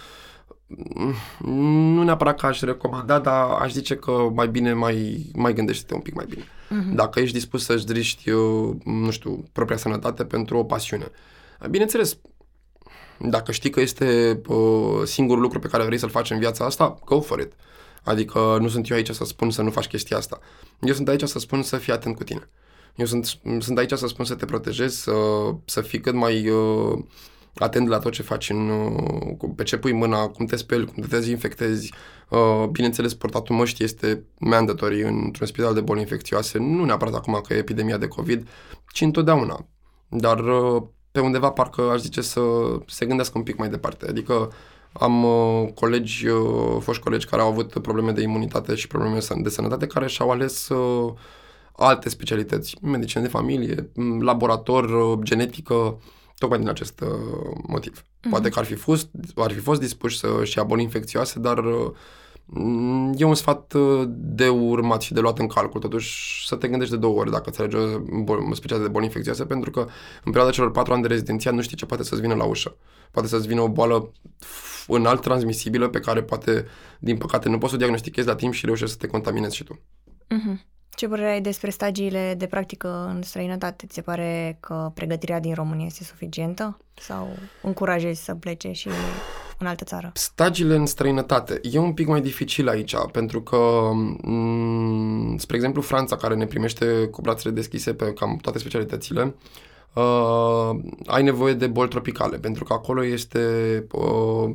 nu neapărat că aș recomanda, dar aș zice că mai bine mai, mai gândește-te un pic mai bine. Uh-huh. Dacă ești dispus să-și driști, nu știu, propria sănătate pentru o pasiune. Bineînțeles, dacă știi că este uh, singurul lucru pe care vrei să-l faci în viața asta, go for it. Adică nu sunt eu aici să spun să nu faci chestia asta. Eu sunt aici să spun să fii atent cu tine. Eu sunt, sunt aici să spun să te protejezi, să, să fii cât mai uh, atent la tot ce faci, în, uh, pe ce pui mâna, cum te speli, cum te dezinfectezi. Uh, bineînțeles, portatul măștii este mandatory într-un spital de boli infecțioase, nu neapărat acum că e epidemia de COVID, ci întotdeauna. Dar uh, pe undeva parcă aș zice să se gândească un pic mai departe. Adică am uh, colegi, uh, foști colegi care au avut probleme de imunitate și probleme de sănătate care și-au ales uh, alte specialități, medicină de familie, laborator, uh, genetică, tocmai din acest uh, motiv. Mm-hmm. Poate că ar fi fost, ar fi fost dispuși să-și ia boli infecțioase, dar uh, e un sfat uh, de urmat și de luat în calcul. Totuși, să te gândești de două ori dacă îți alegi o specialitate de boli infecțioase, pentru că în perioada celor patru ani de rezidențiat nu știi ce poate să-ți vină la ușă. Poate să-ți vină o boală înalt transmisibilă pe care poate, din păcate, nu poți să o diagnostichezi la timp și reușești să te contaminezi și tu. Mm-hmm. Ce părere ai despre stagiile de practică în străinătate? Ți se pare că pregătirea din România este suficientă? Sau încurajezi să plece și în altă țară? Stagiile în străinătate. E un pic mai dificil aici, pentru că, m- mm, spre exemplu, Franța, care ne primește cu brațele deschise pe cam toate specialitățile, uh, ai nevoie de boli tropicale, pentru că acolo este uh,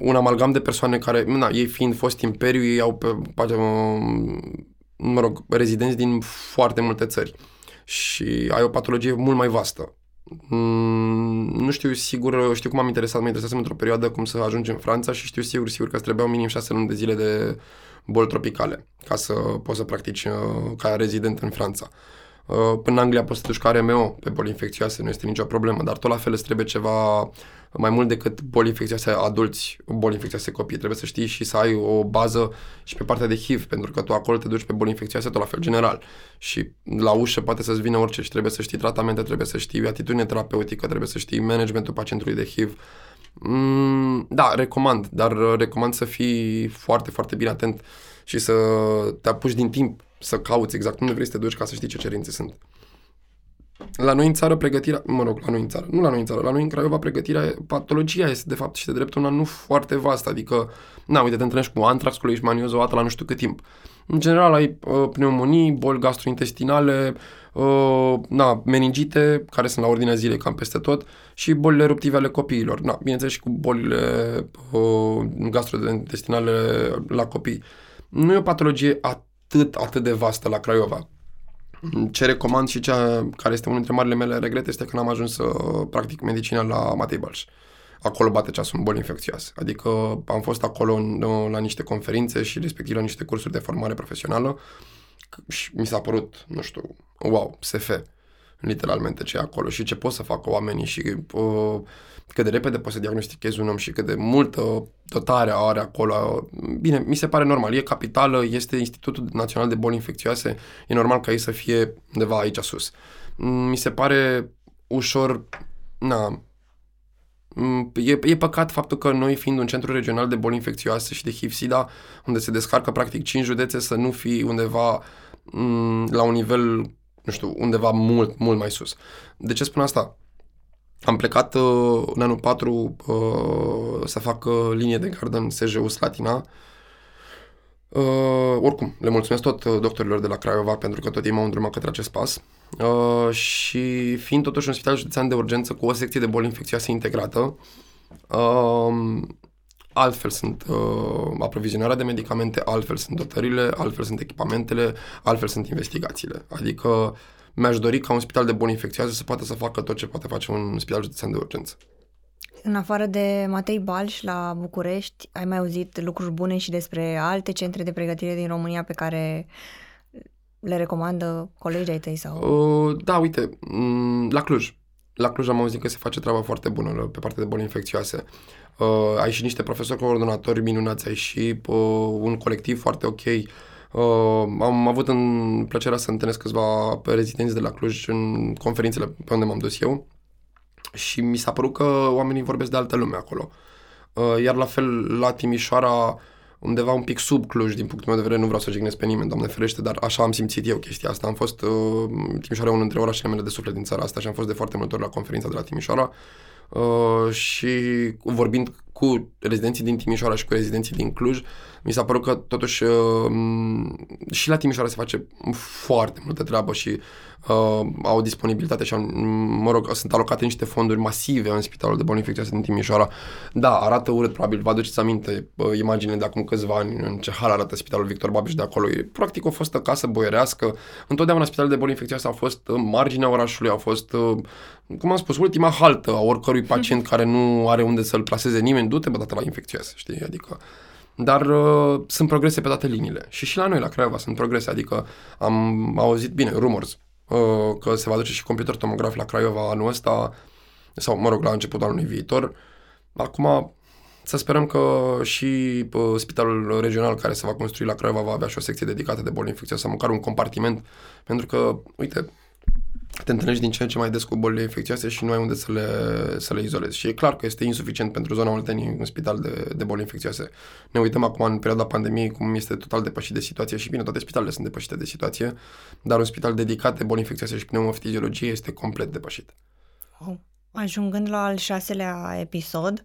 un amalgam de persoane care, na, ei fiind fost imperiu, ei au pe, pe uh, mă rog, rezidenți din foarte multe țări și ai o patologie mult mai vastă. Mm, nu știu sigur, știu cum am interesat, mă interesasem într-o perioadă cum să ajungi în Franța și știu sigur, sigur că îți trebuiau minim șase luni de zile de boli tropicale ca să poți să practici uh, ca rezident în Franța. Uh, până în Anglia poți să te duci ca RMO pe boli infecțioase, nu este nicio problemă, dar tot la fel îți trebuie ceva mai mult decât boli infecțioase adulți, boli infecțioase copii. Trebuie să știi și să ai o bază și pe partea de HIV, pentru că tu acolo te duci pe boli infecțioase tot la fel general. Și la ușă poate să-ți vină orice și trebuie să știi tratamente, trebuie să știi atitudine terapeutică, trebuie să știi managementul pacientului de HIV. Mm, da, recomand, dar recomand să fii foarte, foarte bine atent și să te apuci din timp să cauți exact unde vrei să te duci ca să știi ce cerințe sunt. La noi în țară pregătirea, mă rog, la noi în țară, nu la noi în țară, la noi în Craiova pregătirea, patologia este de fapt și de drept una nu foarte vastă, adică, na, uite, te întâlnești cu antrax, cu leishmanioză o dată la nu știu cât timp. În general ai uh, pneumonii, boli gastrointestinale, uh, na, meningite, care sunt la ordinea zilei cam peste tot, și bolile eruptive ale copiilor. Na, bineînțeles și cu bolile uh, gastrointestinale la copii. Nu e o patologie atât, atât de vastă la Craiova ce recomand și cea care este unul dintre marile mele regrete este că n-am ajuns să practic medicina la Matei Balș. Acolo bate ceasul în boli infecțioase. Adică am fost acolo în, la niște conferințe și respectiv la niște cursuri de formare profesională și mi s-a părut, nu știu, wow, SF, literalmente ce e acolo și ce pot să facă oamenii și uh, cât de repede poți să diagnostichezi un om și cât de multă dotare are acolo. Bine, mi se pare normal. E capitală, este Institutul Național de Boli Infecțioase, e normal ca ei să fie undeva aici sus. Mi se pare ușor, na, E, e păcat faptul că noi, fiind un centru regional de boli infecțioase și de HIV-SIDA, unde se descarcă practic 5 județe, să nu fi undeva m- la un nivel, nu știu, undeva mult, mult mai sus. De ce spun asta? Am plecat uh, în anul 4 uh, să fac uh, linie de gardă în SJU Slatina. Uh, oricum, le mulțumesc tot uh, doctorilor de la Craiova pentru că tot ei m-au îndrumat către acest pas. Uh, și fiind totuși un spital județean de urgență cu o secție de boli infecțioase integrată, uh, altfel sunt uh, aprovizionarea de medicamente, altfel sunt dotările, altfel sunt echipamentele, altfel sunt investigațiile. Adică mi-aș dori ca un spital de boli infecțioase să poată să facă tot ce poate face un spital județean de urgență. În afară de Matei Balș la București, ai mai auzit lucruri bune și despre alte centre de pregătire din România pe care le recomandă colegii ai tăi? sau? Uh, da, uite, mm, la Cluj. La Cluj am auzit că se face treaba foarte bună pe partea de boli infecțioase. Uh, ai și niște profesori coordonatori minunați, ai și uh, un colectiv foarte ok. Uh, am avut în plăcerea să întâlnesc câțiva rezidenți de la Cluj în conferințele pe unde m-am dus eu și mi s-a părut că oamenii vorbesc de altă lume acolo. Uh, iar la fel la Timișoara, undeva un pic sub Cluj, din punctul meu de vedere, nu vreau să jignesc pe nimeni, doamne ferește, dar așa am simțit eu chestia asta. Am fost, uh, Timișoara e unul dintre orașele mele de suflet din țara asta și am fost de foarte multe ori la conferința de la Timișoara uh, și vorbind cu rezidenții din Timișoara și cu rezidenții din Cluj, mi s-a părut că totuși uh, și la Timișoara se face foarte multă treabă și uh, au disponibilitate și, au, mă rog, sunt alocate niște fonduri masive în Spitalul de Boli Infecțioase din Timișoara. Da, arată urât, probabil, vă aduceți aminte uh, imagine de acum câțiva ani în ce hal arată Spitalul Victor Babiș de acolo. E practic o fostă casă boierească. Întotdeauna Spitalul de Boli Infecțioase a fost în marginea orașului, a fost, uh, cum am spus, ultima haltă a oricărui pacient care nu are unde să-l plaseze nimeni, du-te bă, la infecțioase, știi, adică dar uh, sunt progrese pe toate liniile. Și și la noi, la Craiova, sunt progrese. Adică am auzit, bine, rumors, uh, că se va duce și computer tomograf la Craiova anul ăsta, sau, mă rog, la începutul anului viitor. Acum, să sperăm că și uh, spitalul regional care se va construi la Craiova va avea și o secție dedicată de boli infecțioase, măcar un compartiment, pentru că, uite, te întâlnești din ce în ce mai des cu bolile infecțioase și nu ai unde să le, să le izolezi. Și e clar că este insuficient pentru zona Olteniei un spital de, de boli infecțioase. Ne uităm acum în perioada pandemiei cum este total depășit de situație și bine, toate spitalele sunt depășite de situație, dar un spital dedicat de boli infecțioase și pneumofiziologie este complet depășit. Ajungând la al șaselea episod,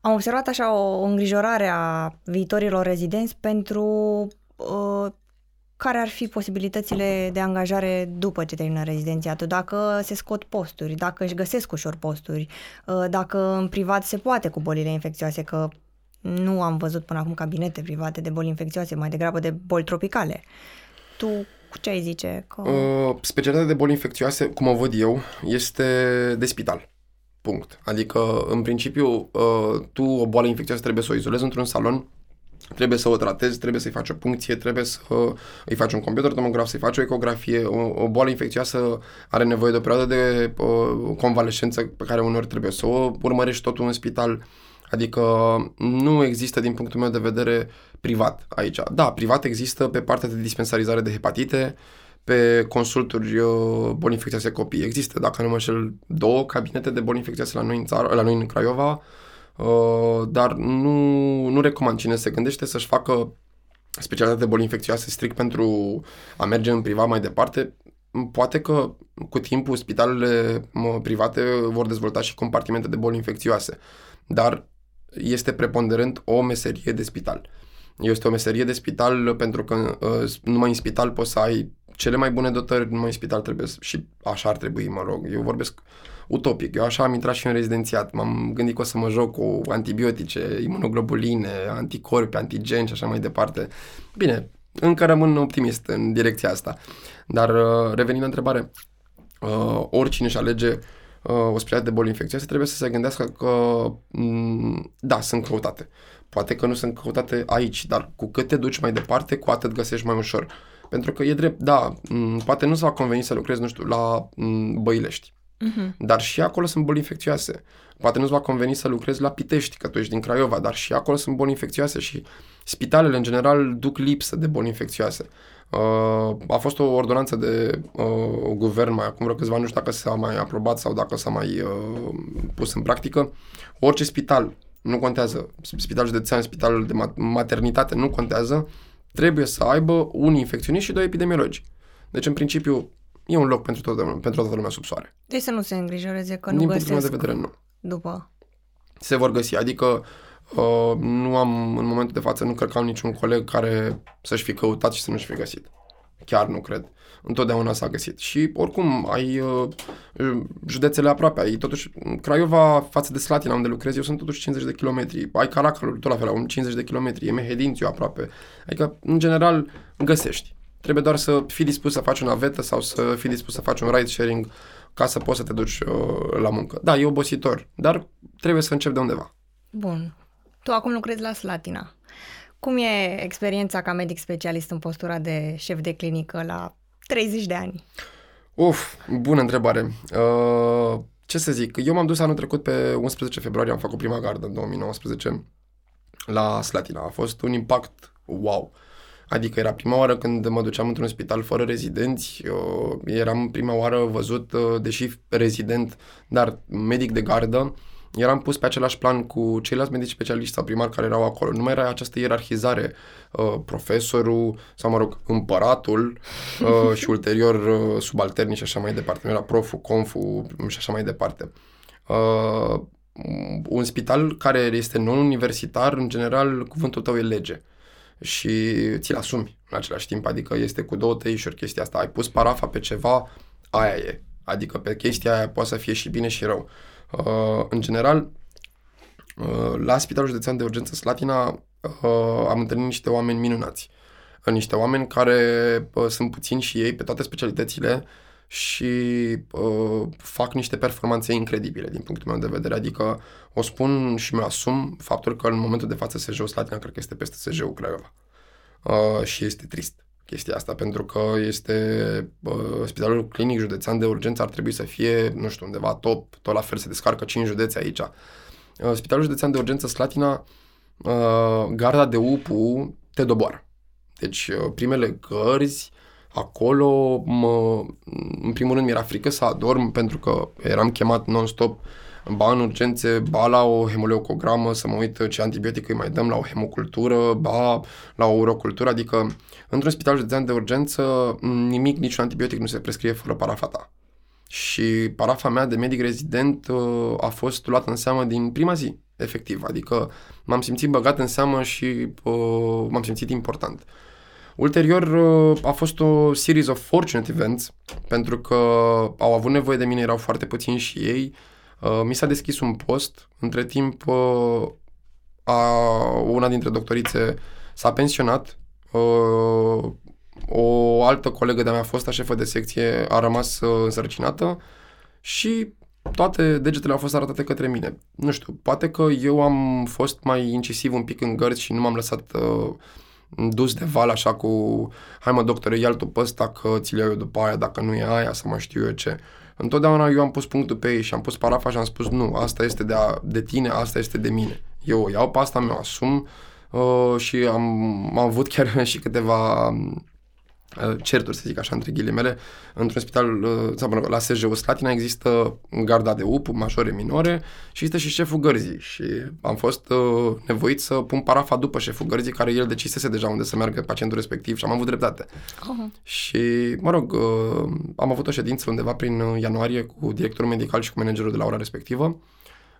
am observat așa o îngrijorare a viitorilor rezidenți pentru uh, care ar fi posibilitățile de angajare după ce termină rezidențiatul, dacă se scot posturi, dacă își găsesc ușor posturi, uh, dacă în privat se poate cu bolile infecțioase, că nu am văzut până acum cabinete private de boli infecțioase, mai degrabă de boli tropicale. Tu ce ai zice? Că... Uh, specialitatea de boli infecțioase, cum o văd eu, este de spital. Punct. Adică, în principiu, uh, tu o boală infecțioasă trebuie să o izolezi într-un salon trebuie să o tratezi, trebuie să-i faci o puncție, trebuie să îi faci un computer tomograf, să-i faci o ecografie. O, o boală infecțioasă are nevoie de o perioadă de uh, convalescență pe care uneori trebuie să o urmărești totul în spital. Adică nu există din punctul meu de vedere privat aici. Da, privat există pe partea de dispensarizare de hepatite, pe consulturi uh, boli infecțioase copii. Există, dacă nu mă înșel, două cabinete de boli infecțioase la noi în țară, la noi în Craiova, Uh, dar nu, nu recomand cine se gândește să-și facă specialitate de boli infecțioase strict pentru a merge în privat mai departe. Poate că cu timpul spitalele private vor dezvolta și compartimente de boli infecțioase, dar este preponderent o meserie de spital. Este o meserie de spital pentru că uh, numai în spital poți să ai cele mai bune dotări, numai în spital trebuie și așa ar trebui, mă rog. Eu vorbesc utopic. Eu așa am intrat și în rezidențiat. M-am gândit că o să mă joc cu antibiotice, imunoglobuline, anticorpi, antigeni și așa mai departe. Bine, încă rămân optimist în direcția asta. Dar uh, revenind la întrebare, uh, oricine își alege uh, o specialitate de boli infecțioase trebuie să se gândească că mm, da, sunt căutate. Poate că nu sunt căutate aici, dar cu cât te duci mai departe, cu atât găsești mai ușor. Pentru că e drept, da, m- poate nu-ți va conveni să lucrezi, nu știu, la m- Băilești. Mhm. Dar și acolo sunt boli infecțioase. Poate nu-ți va conveni să lucrezi la Pitești, că tu ești din Craiova, dar și acolo sunt boli infecțioase și spitalele, în general, duc lipsă de boli infecțioase. Uh, a fost o ordonanță de uh, guvern mai acum vreo câțiva ani, nu știu dacă s-a mai aprobat sau dacă s-a mai uh, pus în practică. Orice spital, nu contează, spital județean, spital de ma- maternitate, nu contează, trebuie să aibă un infecționist și doi epidemiologi. Deci, în principiu, e un loc pentru toată, pentru toată lumea sub soare. Deci să nu se îngrijoreze că nu Din punctul meu găsesc de vedere, nu. după. Se vor găsi, adică uh, nu am, în momentul de față, nu cred că am niciun coleg care să-și fi căutat și să nu-și fi găsit. Chiar nu cred. Întotdeauna s-a găsit. Și oricum, ai uh, județele aproape, ai totuși, Craiova față de Slatina, unde lucrez eu, sunt totuși 50 de kilometri. Ai Caracalul, tot la fel, un 50 de kilometri, e Mehedințiu aproape. Adică, în general, găsești. Trebuie doar să fii dispus să faci o navetă sau să fii dispus să faci un ride sharing ca să poți să te duci uh, la muncă. Da, e obositor, dar trebuie să începi de undeva. Bun. Tu acum lucrezi la Slatina. Cum e experiența ca medic specialist în postura de șef de clinică la 30 de ani? Uf, bună întrebare. Uh, ce să zic, eu m-am dus anul trecut pe 11 februarie, am făcut prima gardă în 2019 la Slatina. A fost un impact wow. Adică era prima oară când mă duceam într-un spital fără rezidenți, uh, eram prima oară văzut, uh, deși rezident, dar medic de gardă, eram pus pe același plan cu ceilalți medici specialiști sau primari care erau acolo. Nu mai era această ierarhizare, uh, profesorul sau, mă rog, împăratul uh, și ulterior uh, subalternii și așa mai departe. Nu era proful, conful și așa mai departe. Uh, un spital care este non-universitar, în general, cuvântul tău e lege și ți-l asumi în același timp, adică este cu două tăișuri chestia asta. Ai pus parafa pe ceva, aia e. Adică pe chestia aia poate să fie și bine și rău. Uh, în general, uh, la Spitalul Județean de Urgență Slatina uh, am întâlnit niște oameni minunați. Uh, niște oameni care uh, sunt puțini și ei pe toate specialitățile și uh, fac niște performanțe incredibile din punctul meu de vedere. Adică o spun și mi asum faptul că în momentul de față SJ-ul Slatina cred că este peste SJ-ul Craiova. Uh, și este trist chestia asta, pentru că este uh, spitalul clinic județean de urgență ar trebui să fie, nu știu, undeva top, tot la fel se descarcă 5 județe aici. Uh, spitalul județean de urgență Slatina, uh, garda de UPU te doboară. Deci uh, primele gărzi, acolo, mă, în primul rând mi-era frică să adorm pentru că eram chemat non-stop ba în urgențe, ba la o hemoleucogramă, să mă uit ce antibiotic îi mai dăm la o hemocultură, ba la o urocultură, adică într-un spital județean de urgență nimic, niciun antibiotic nu se prescrie fără parafa ta. Și parafa mea de medic rezident uh, a fost luată în seamă din prima zi, efectiv, adică m-am simțit băgat în seamă și uh, m-am simțit important. Ulterior uh, a fost o series of fortunate events, pentru că au avut nevoie de mine, erau foarte puțini și ei, Uh, mi s-a deschis un post, între timp uh, a, una dintre doctorițe s-a pensionat, uh, o altă colegă de-a mea, fosta șefă de secție, a rămas uh, însărcinată și toate degetele au fost arătate către mine. Nu știu, poate că eu am fost mai incisiv un pic în gărți și nu m-am lăsat uh, dus de val așa cu hai mă doctore, ia tu pe ăsta că ți le eu după aia dacă nu e aia să mai știu eu ce. Întotdeauna eu am pus punctul pe ei și am pus parafa și am spus nu, asta este de, a, de tine, asta este de mine. Eu o iau pe asta, mi-o asum uh, și am, am avut chiar (laughs) și câteva uh, certuri, să zic așa, între ghilimele. Într-un spital, uh, sau mă rog, la SJ-ul Slatina există garda de UP, majore, minore și este și șeful gărzii și am fost uh, nevoit să pun parafa după șeful gărzii care el decisese deja unde să meargă pacientul respectiv și am avut dreptate. Oh. Și, mă rog, uh, am avut o ședință undeva prin uh, ianuarie cu directorul medical și cu managerul de la ora respectivă,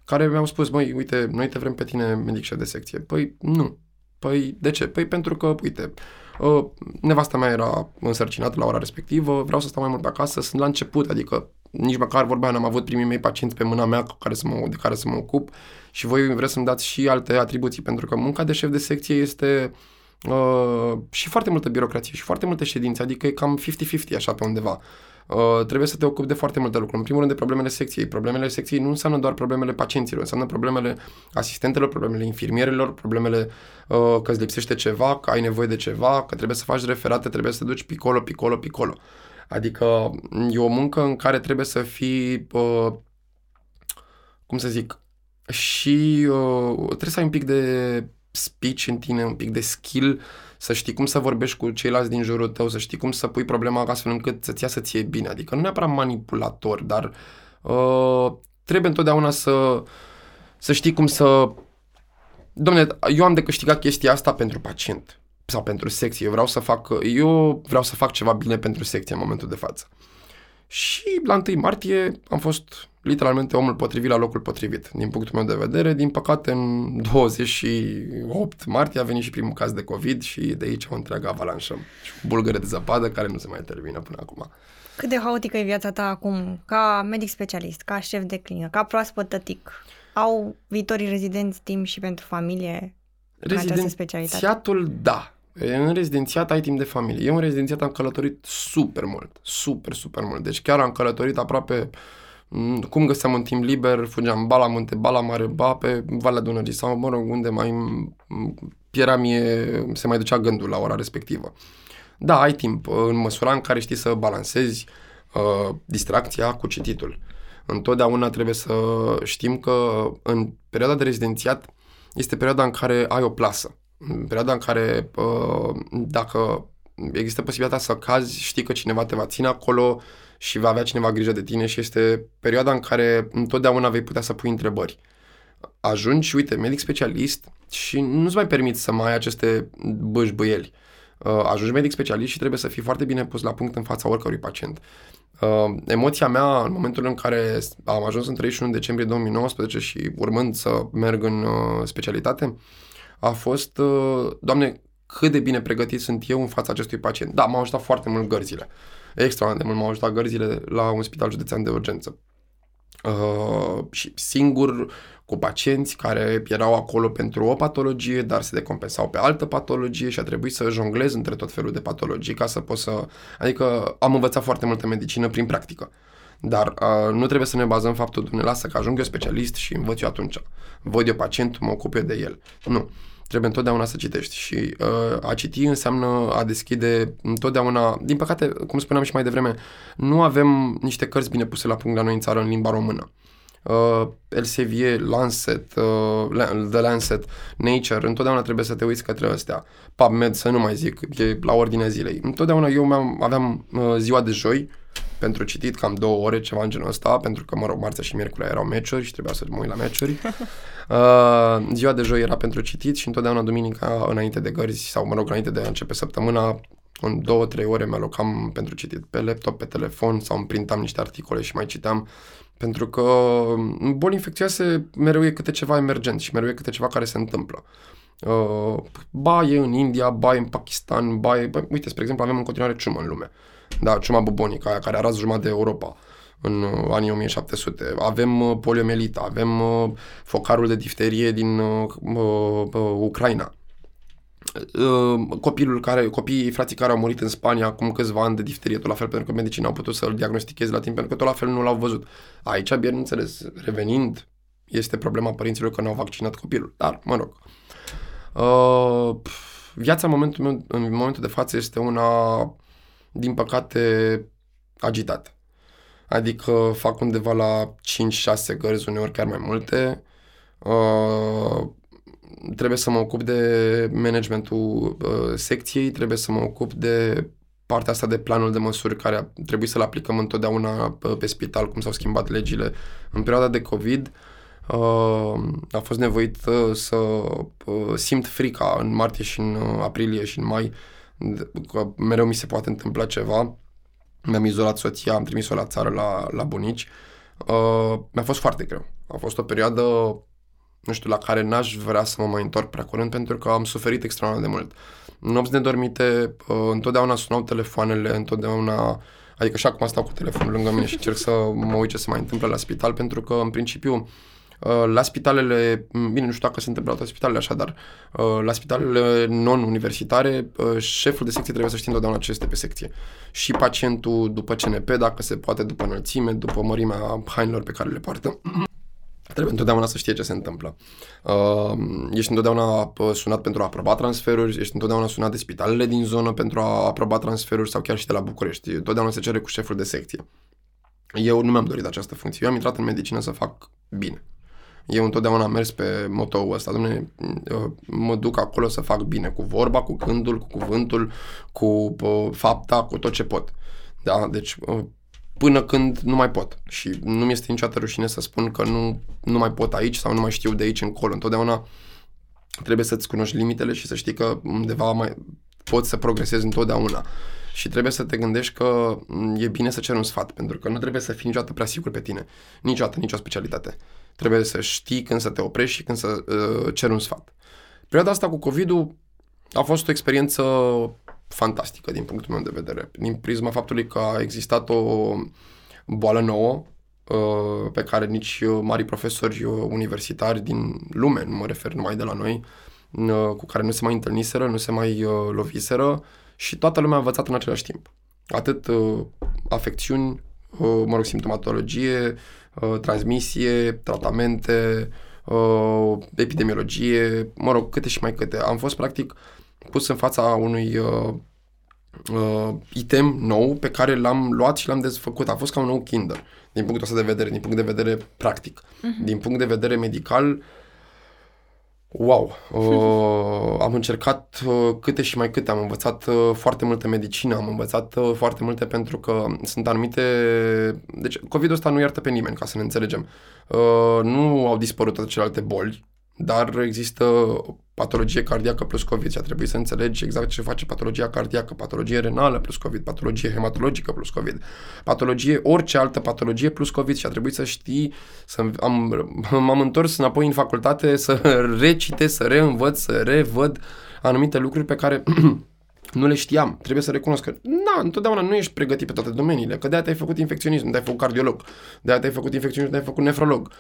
care mi-au spus, măi, uite, noi te vrem pe tine medic șef de secție. Păi, nu. Păi, de ce? Păi, pentru că, uite, uh, nevasta mea era însărcinată la ora respectivă, vreau să stau mai mult pe acasă, sunt la început, adică nici măcar vorba n-am avut primii mei pacienți pe mâna mea cu care să mă, de care să mă ocup și voi vreți să-mi dați și alte atribuții, pentru că munca de șef de secție este uh, și foarte multă birocrație și foarte multe ședințe, adică e cam 50-50 așa pe undeva. Uh, trebuie să te ocupi de foarte multe lucruri. În primul rând de problemele secției. Problemele secției nu înseamnă doar problemele pacienților, înseamnă problemele asistentelor, problemele infirmierilor, problemele uh, că îți lipsește ceva, că ai nevoie de ceva, că trebuie să faci referate, trebuie să te duci picolo, picolo, picolo. Adică e o muncă în care trebuie să fii, uh, cum să zic, și uh, trebuie să ai un pic de speech în tine, un pic de skill, să știi cum să vorbești cu ceilalți din jurul tău, să știi cum să pui problema astfel încât să-ți iasă ție bine. Adică nu neapărat manipulator, dar uh, trebuie întotdeauna să, să știi cum să... Domne, eu am de câștigat chestia asta pentru pacient sau pentru secție. Eu vreau să fac, eu vreau să fac ceva bine pentru secție în momentul de față. Și la 1 martie am fost literalmente omul potrivit la locul potrivit, din punctul meu de vedere. Din păcate, în (laughs) 28 martie a venit și primul caz de COVID și de aici o întreagă avalanșă și o bulgăre de zăpadă care nu se mai termină până acum. Cât de haotică e viața ta acum, ca medic specialist, ca șef de clinică, ca proaspăt tătic? Au viitorii rezidenți timp și pentru familie în această specialitate? Rezidențiatul, da. În rezidențiat ai timp de familie. Eu în rezidențiat am călătorit super mult, super, super mult. Deci chiar am călătorit aproape Mm, cum găseam un timp liber, fugeam ba la munte, ba la mare, ba pe Valea Dunării sau, mă rog, unde mai piera mie, se mai ducea gândul la ora respectivă. Da, ai timp, în măsura în care știi să balancezi uh, distracția cu cititul. Întotdeauna trebuie să știm că în perioada de rezidențiat este perioada în care ai o plasă. În perioada în care, uh, dacă există posibilitatea să cazi, știi că cineva te va ține acolo, și va avea cineva grijă de tine și este perioada în care întotdeauna vei putea să pui întrebări. Ajungi, uite, medic specialist și nu-ți mai permiți să mai ai aceste bășbăieli. Uh, ajungi medic specialist și trebuie să fii foarte bine pus la punct în fața oricărui pacient. Uh, emoția mea în momentul în care am ajuns în 31 decembrie 2019 și urmând să merg în uh, specialitate, a fost, uh, Doamne, cât de bine pregătit sunt eu în fața acestui pacient. Da, m-au ajutat foarte mult gărzile. Extraordinar de mult m-au ajutat gărzile la un spital județean de urgență. Uh, și singur cu pacienți care erau acolo pentru o patologie, dar se decompensau pe altă patologie și a trebuit să jonglez între tot felul de patologii ca să pot să... Adică am învățat foarte multă medicină prin practică. Dar uh, nu trebuie să ne bazăm faptul, Dumnezeu, lasă că ajung eu specialist și învăț eu atunci. Văd eu pacientul, mă ocup eu de el. Nu trebuie întotdeauna să citești și uh, a citi înseamnă a deschide întotdeauna, din păcate, cum spuneam și mai devreme, nu avem niște cărți bine puse la punct la noi în țară în limba română. Uh, Elsevier, Lancet, uh, The Lancet, Nature, întotdeauna trebuie să te uiți către astea. PubMed, să nu mai zic, e la ordinea zilei. Întotdeauna eu aveam uh, ziua de joi, pentru citit cam două ore, ceva în genul ăsta, pentru că, mă rog, marțea și miercurea erau meciuri și trebuia să mă uit la meciuri. (laughs) Uh, ziua de joi era pentru citit și întotdeauna duminica înainte de gărzi sau, mă rog, înainte de a începe săptămâna, în două, trei ore mă alocam pentru citit pe laptop, pe telefon sau îmi printam niște articole și mai citeam pentru că în boli infecțioase mereu e câte ceva emergent și mereu e câte ceva care se întâmplă. Uh, ba e în India, ba e în Pakistan, ba e... Bă, uite, spre exemplu, avem în continuare ciumă în lume. Da, ciuma bubonică, aia care arată jumătate de Europa în uh, anii 1700. Avem uh, poliomelita, avem uh, focarul de difterie din uh, uh, Ucraina. Uh, copilul care, copiii, frații care au murit în Spania acum câțiva ani de difterie, tot la fel, pentru că medicina au putut să-l diagnosticheze la timp, pentru că tot la fel nu l-au văzut. Aici, bineînțeles, revenind, este problema părinților că nu au vaccinat copilul. Dar, mă rog. Uh, viața în momentul, meu, în momentul de față este una, din păcate, agitată. Adică fac undeva la 5-6 gărzi, uneori chiar mai multe. Uh, trebuie să mă ocup de managementul uh, secției, trebuie să mă ocup de partea asta de planul de măsuri care trebuie să-l aplicăm întotdeauna pe, pe spital, cum s-au schimbat legile. În perioada de COVID uh, a fost nevoit uh, să uh, simt frica în martie și în uh, aprilie și în mai că mereu mi se poate întâmpla ceva mi-am izolat soția, am trimis-o la țară la, la bunici. Uh, mi-a fost foarte greu. A fost o perioadă, nu știu, la care n-aș vrea să mă mai întorc prea curând pentru că am suferit extraordinar de mult. Nopți nedormite, uh, întotdeauna sunau telefoanele, întotdeauna... Adică și acum stau cu telefonul lângă mine și încerc să mă uit ce se mai întâmplă la spital pentru că, în principiu, Uh, la spitalele, bine, nu știu dacă se întâmplă la spitalele așa, dar uh, la spitalele non-universitare, uh, șeful de secție trebuie să știe întotdeauna ce este pe secție. Și pacientul după CNP, dacă se poate, după înălțime, după mărimea hainelor pe care le poartă. (clears throat) Trebuie întotdeauna să știe ce se întâmplă. Uh, ești întotdeauna sunat pentru a aproba transferuri, ești întotdeauna sunat de spitalele din zonă pentru a aproba transferuri sau chiar și de la București. Întotdeauna se cere cu șeful de secție. Eu nu mi-am dorit această funcție. Eu am intrat în medicină să fac bine. Eu întotdeauna am mers pe motoul ăsta, domne, mă duc acolo să fac bine, cu vorba, cu gândul, cu cuvântul, cu fapta, cu tot ce pot. Da? Deci până când nu mai pot. Și nu mi este niciodată rușine să spun că nu, nu mai pot aici sau nu mai știu de aici încolo. Întotdeauna trebuie să-ți cunoști limitele și să știi că undeva mai poți să progresezi întotdeauna. Și trebuie să te gândești că e bine să ceri un sfat, pentru că nu trebuie să fii niciodată prea sigur pe tine. Niciodată, nicio specialitate. Trebuie să știi când să te oprești și când să uh, ceri un sfat. Perioada asta cu COVID-ul a fost o experiență fantastică din punctul meu de vedere. Din prisma faptului că a existat o boală nouă uh, pe care nici mari profesori universitari din lume, nu mă refer numai de la noi, uh, cu care nu se mai întâlniseră, nu se mai uh, loviseră și toată lumea a învățat în același timp. Atât afecțiuni, mă rog, simptomatologie, transmisie, tratamente, epidemiologie, mă rog, câte și mai câte. Am fost practic pus în fața unui uh, uh, item nou pe care l-am luat și l-am desfăcut. A fost ca un nou Kinder, din punctul ăsta de vedere, din punct de vedere practic. Uh-huh. Din punct de vedere medical, wow! Uh, am încercat uh, câte și mai câte, am învățat uh, foarte multe medicină, am învățat uh, foarte multe pentru că sunt anumite... Deci, COVID-ul ăsta nu iartă pe nimeni, ca să ne înțelegem. Uh, nu au dispărut toate celelalte boli, dar există patologie cardiacă plus COVID și a trebuit să înțelegi exact ce face patologia cardiacă, patologie renală plus COVID, patologie hematologică plus COVID, patologie, orice altă patologie plus COVID și a trebuit să știi, să am, (laughs) m-am întors înapoi în facultate să (laughs) recite, să reînvăț, să revăd anumite lucruri pe care (clears throat) nu le știam. Trebuie să recunosc că, na, întotdeauna nu ești pregătit pe toate domeniile, că de-aia te-ai făcut infecționism, de-aia te-ai făcut cardiolog, de-aia te-ai făcut infecționism, de-aia te-ai făcut nefrolog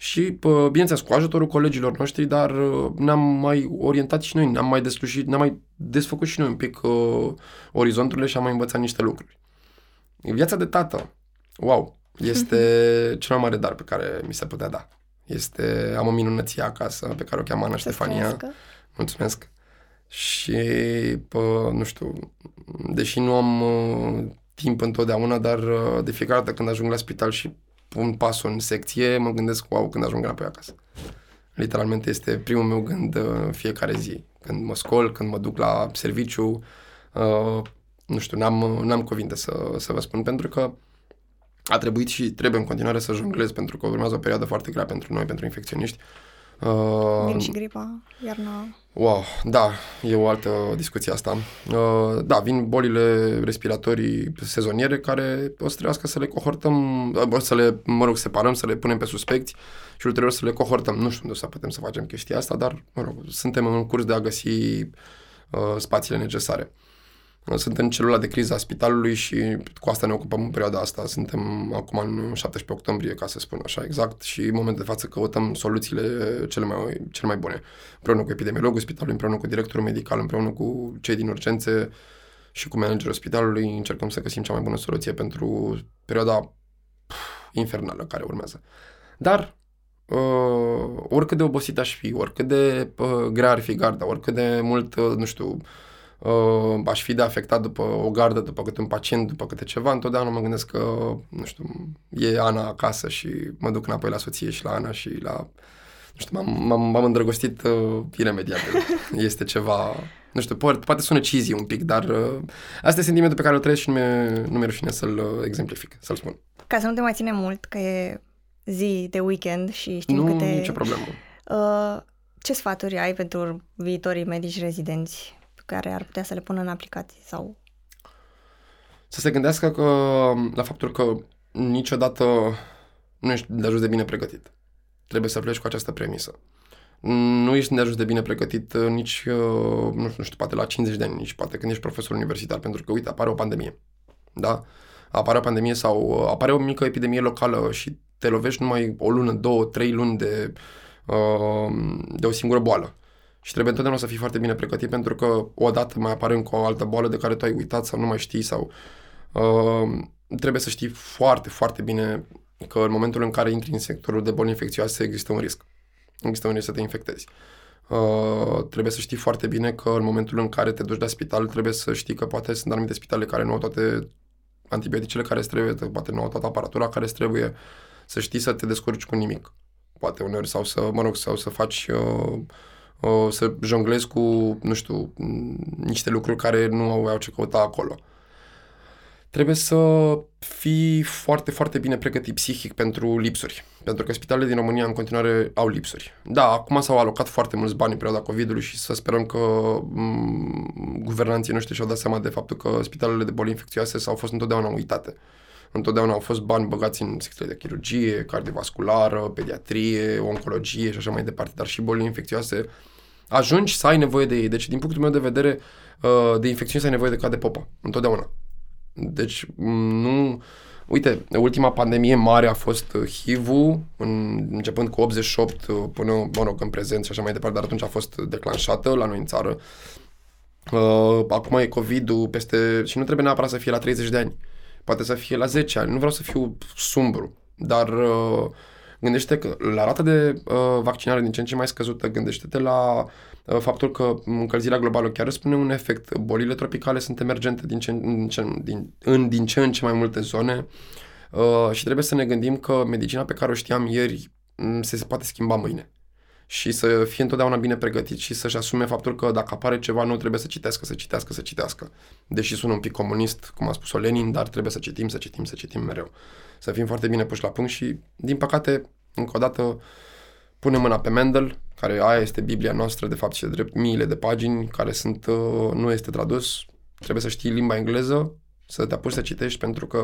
și, bineînțeles, cu ajutorul colegilor noștri, dar ne-am mai orientat și noi, ne-am mai deslușit, ne-am mai desfăcut și noi un pic uh, orizonturile și am mai învățat niște lucruri. Viața de tată, wow, este (laughs) cel mai mare dar pe care mi se putea da. Este, am o minunăție acasă pe care o cheamă Ana Ștefania. Mulțumesc. Și, pă, nu știu, deși nu am uh, timp întotdeauna, dar uh, de fiecare dată când ajung la spital și pun pasul în secție, mă gândesc, wow, când ajung înapoi acasă. Literalmente este primul meu gând uh, fiecare zi. Când mă scol, când mă duc la serviciu, uh, nu știu, n-am, n-am cuvinte să, să vă spun, pentru că a trebuit și trebuie în continuare să jonglez, pentru că urmează o perioadă foarte grea pentru noi, pentru infecționiști. Uh, Vin și gripa, iarna. Wow, da, e o altă discuție asta. Uh, da, vin bolile respiratorii sezoniere care o să trebuiască să le cohortăm, uh, să le, mă rog, separăm, să le punem pe suspecți și ulterior să le cohortăm. Nu știu unde o să putem să facem chestia asta, dar, mă rog, suntem în curs de a găsi uh, spațiile necesare. Sunt în celula de criză a spitalului și cu asta ne ocupăm în perioada asta. Suntem acum în 17 octombrie, ca să spun așa exact, și în momentul de față căutăm soluțiile cele mai, cele mai bune. Împreună cu epidemiologul spitalului, împreună cu directorul medical, împreună cu cei din urgențe și cu managerul spitalului, încercăm să găsim cea mai bună soluție pentru perioada pf, infernală care urmează. Dar uh, oricât de obosit aș fi, oricât de uh, grea ar fi garda, oricât de mult, uh, nu știu, uh, aș fi de afectat după o gardă, după câte un pacient, după câte ceva, întotdeauna mă gândesc că, nu știu, e Ana acasă și mă duc înapoi la soție și la Ana și la... Nu știu, m-am, m-am, m-am îndrăgostit uh, imediat. (laughs) Este ceva... Nu știu, poate, poate sună cheesy un pic, dar uh, asta e sentimentul pe care îl trăiesc și nu mi-e, nu mi-e rușine să-l uh, exemplific, să-l spun. Ca să nu te mai ține mult, că e zi de weekend și știm nu, câte... Nu, nicio problemă. Uh, ce sfaturi ai pentru viitorii medici rezidenți care ar putea să le pună în aplicație sau... Să se gândească că, la faptul că niciodată nu ești de ajuns de bine pregătit. Trebuie să pleci cu această premisă. Nu ești de ajuns de bine pregătit uh, nici, uh, nu știu, nu știu, poate la 50 de ani, nici poate când ești profesor universitar, pentru că, uite, apare o pandemie. Da? Apare o pandemie sau uh, apare o mică epidemie locală și te lovești numai o lună, două, trei luni de, uh, de o singură boală. Și trebuie întotdeauna să fii foarte bine pregătit pentru că odată mai apare încă o altă boală de care tu ai uitat sau nu mai știi sau uh, trebuie să știi foarte, foarte bine că în momentul în care intri în sectorul de boli infecțioase există un risc. Există un risc să te infectezi. Uh, trebuie să știi foarte bine că în momentul în care te duci la spital trebuie să știi că poate sunt anumite spitale care nu au toate antibioticele care îți trebuie, poate nu au toată aparatura care îți trebuie, să știi să te descurci cu nimic. Poate uneori sau să, mă rog, sau să faci uh, uh, să jonglezi cu, nu știu, niște lucruri care nu au ce căuta acolo. Uh, trebuie să fii foarte, foarte bine pregătit psihic pentru lipsuri. Pentru că spitalele din România în continuare au lipsuri. Da, acum s-au alocat foarte mulți bani în perioada COVID-ului și să sperăm că m- mm, guvernanții noștri și-au dat seama de faptul că spitalele de boli infecțioase s-au fost întotdeauna uitate. Întotdeauna au fost bani băgați în secțiile de chirurgie, cardiovasculară, pediatrie, oncologie și așa mai departe, dar și boli infecțioase ajungi să ai nevoie de ei. Deci, din punctul meu de vedere, uh, de infecțiuni să ai nevoie de ca de popa, întotdeauna. Deci nu... Uite, ultima pandemie mare a fost uh, HIV-ul, în, începând cu 88 uh, până, mă rog, în prezent și așa mai departe, dar atunci a fost declanșată la noi în țară. Uh, acum e COVID-ul peste... și nu trebuie neapărat să fie la 30 de ani. Poate să fie la 10 ani. Nu vreau să fiu sumbru, dar uh, gândește că la rata de uh, vaccinare din ce în ce mai scăzută, gândește-te la Uh, faptul că încălzirea globală chiar spune un efect. Bolile tropicale sunt emergente din ce, în, ce, din, în din ce în ce mai multe zone uh, și trebuie să ne gândim că medicina pe care o știam ieri mm, se, se poate schimba mâine și să fie întotdeauna bine pregătit și să-și asume faptul că dacă apare ceva nu trebuie să citească, să citească, să citească. Deși sună un pic comunist, cum a spus-o Lenin, dar trebuie să citim, să citim, să citim mereu. Să fim foarte bine puși la punct și, din păcate, încă o dată, punem mâna pe Mendel, care aia este Biblia noastră, de fapt, și de drept miile de pagini, care sunt, uh, nu este tradus, trebuie să știi limba engleză, să te apuci să citești, pentru că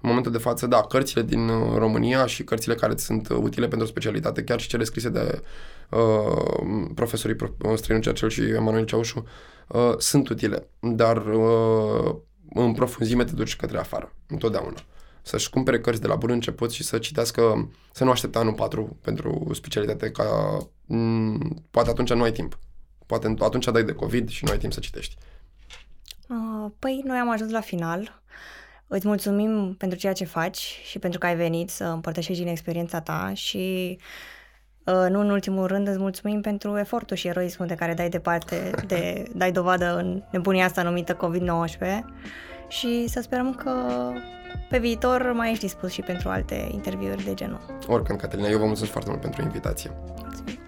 în momentul de față, da, cărțile din uh, România și cărțile care sunt uh, utile pentru specialitate, chiar și cele scrise de uh, profesorii Străinu Cercel și Emanuel Ceaușu, uh, sunt utile, dar uh, în profunzime te duci către afară, întotdeauna să-și cumpere cărți de la bun început și să citească, să nu aștepte anul 4 pentru specialitate, ca m- mm, poate atunci nu ai timp. Poate atunci dai de COVID și nu ai timp să citești. Uh, păi, noi am ajuns la final. Îți mulțumim pentru ceea ce faci și pentru că ai venit să împărtășești din experiența ta și uh, nu în ultimul rând îți mulțumim pentru efortul și eroismul de care dai departe, de, dai dovadă în nebunia asta numită COVID-19 și să sperăm că pe viitor mai ești dispus și pentru alte interviuri de genul. Oricând, Catalina, eu vă mulțumesc foarte mult pentru invitație. Mulțumim.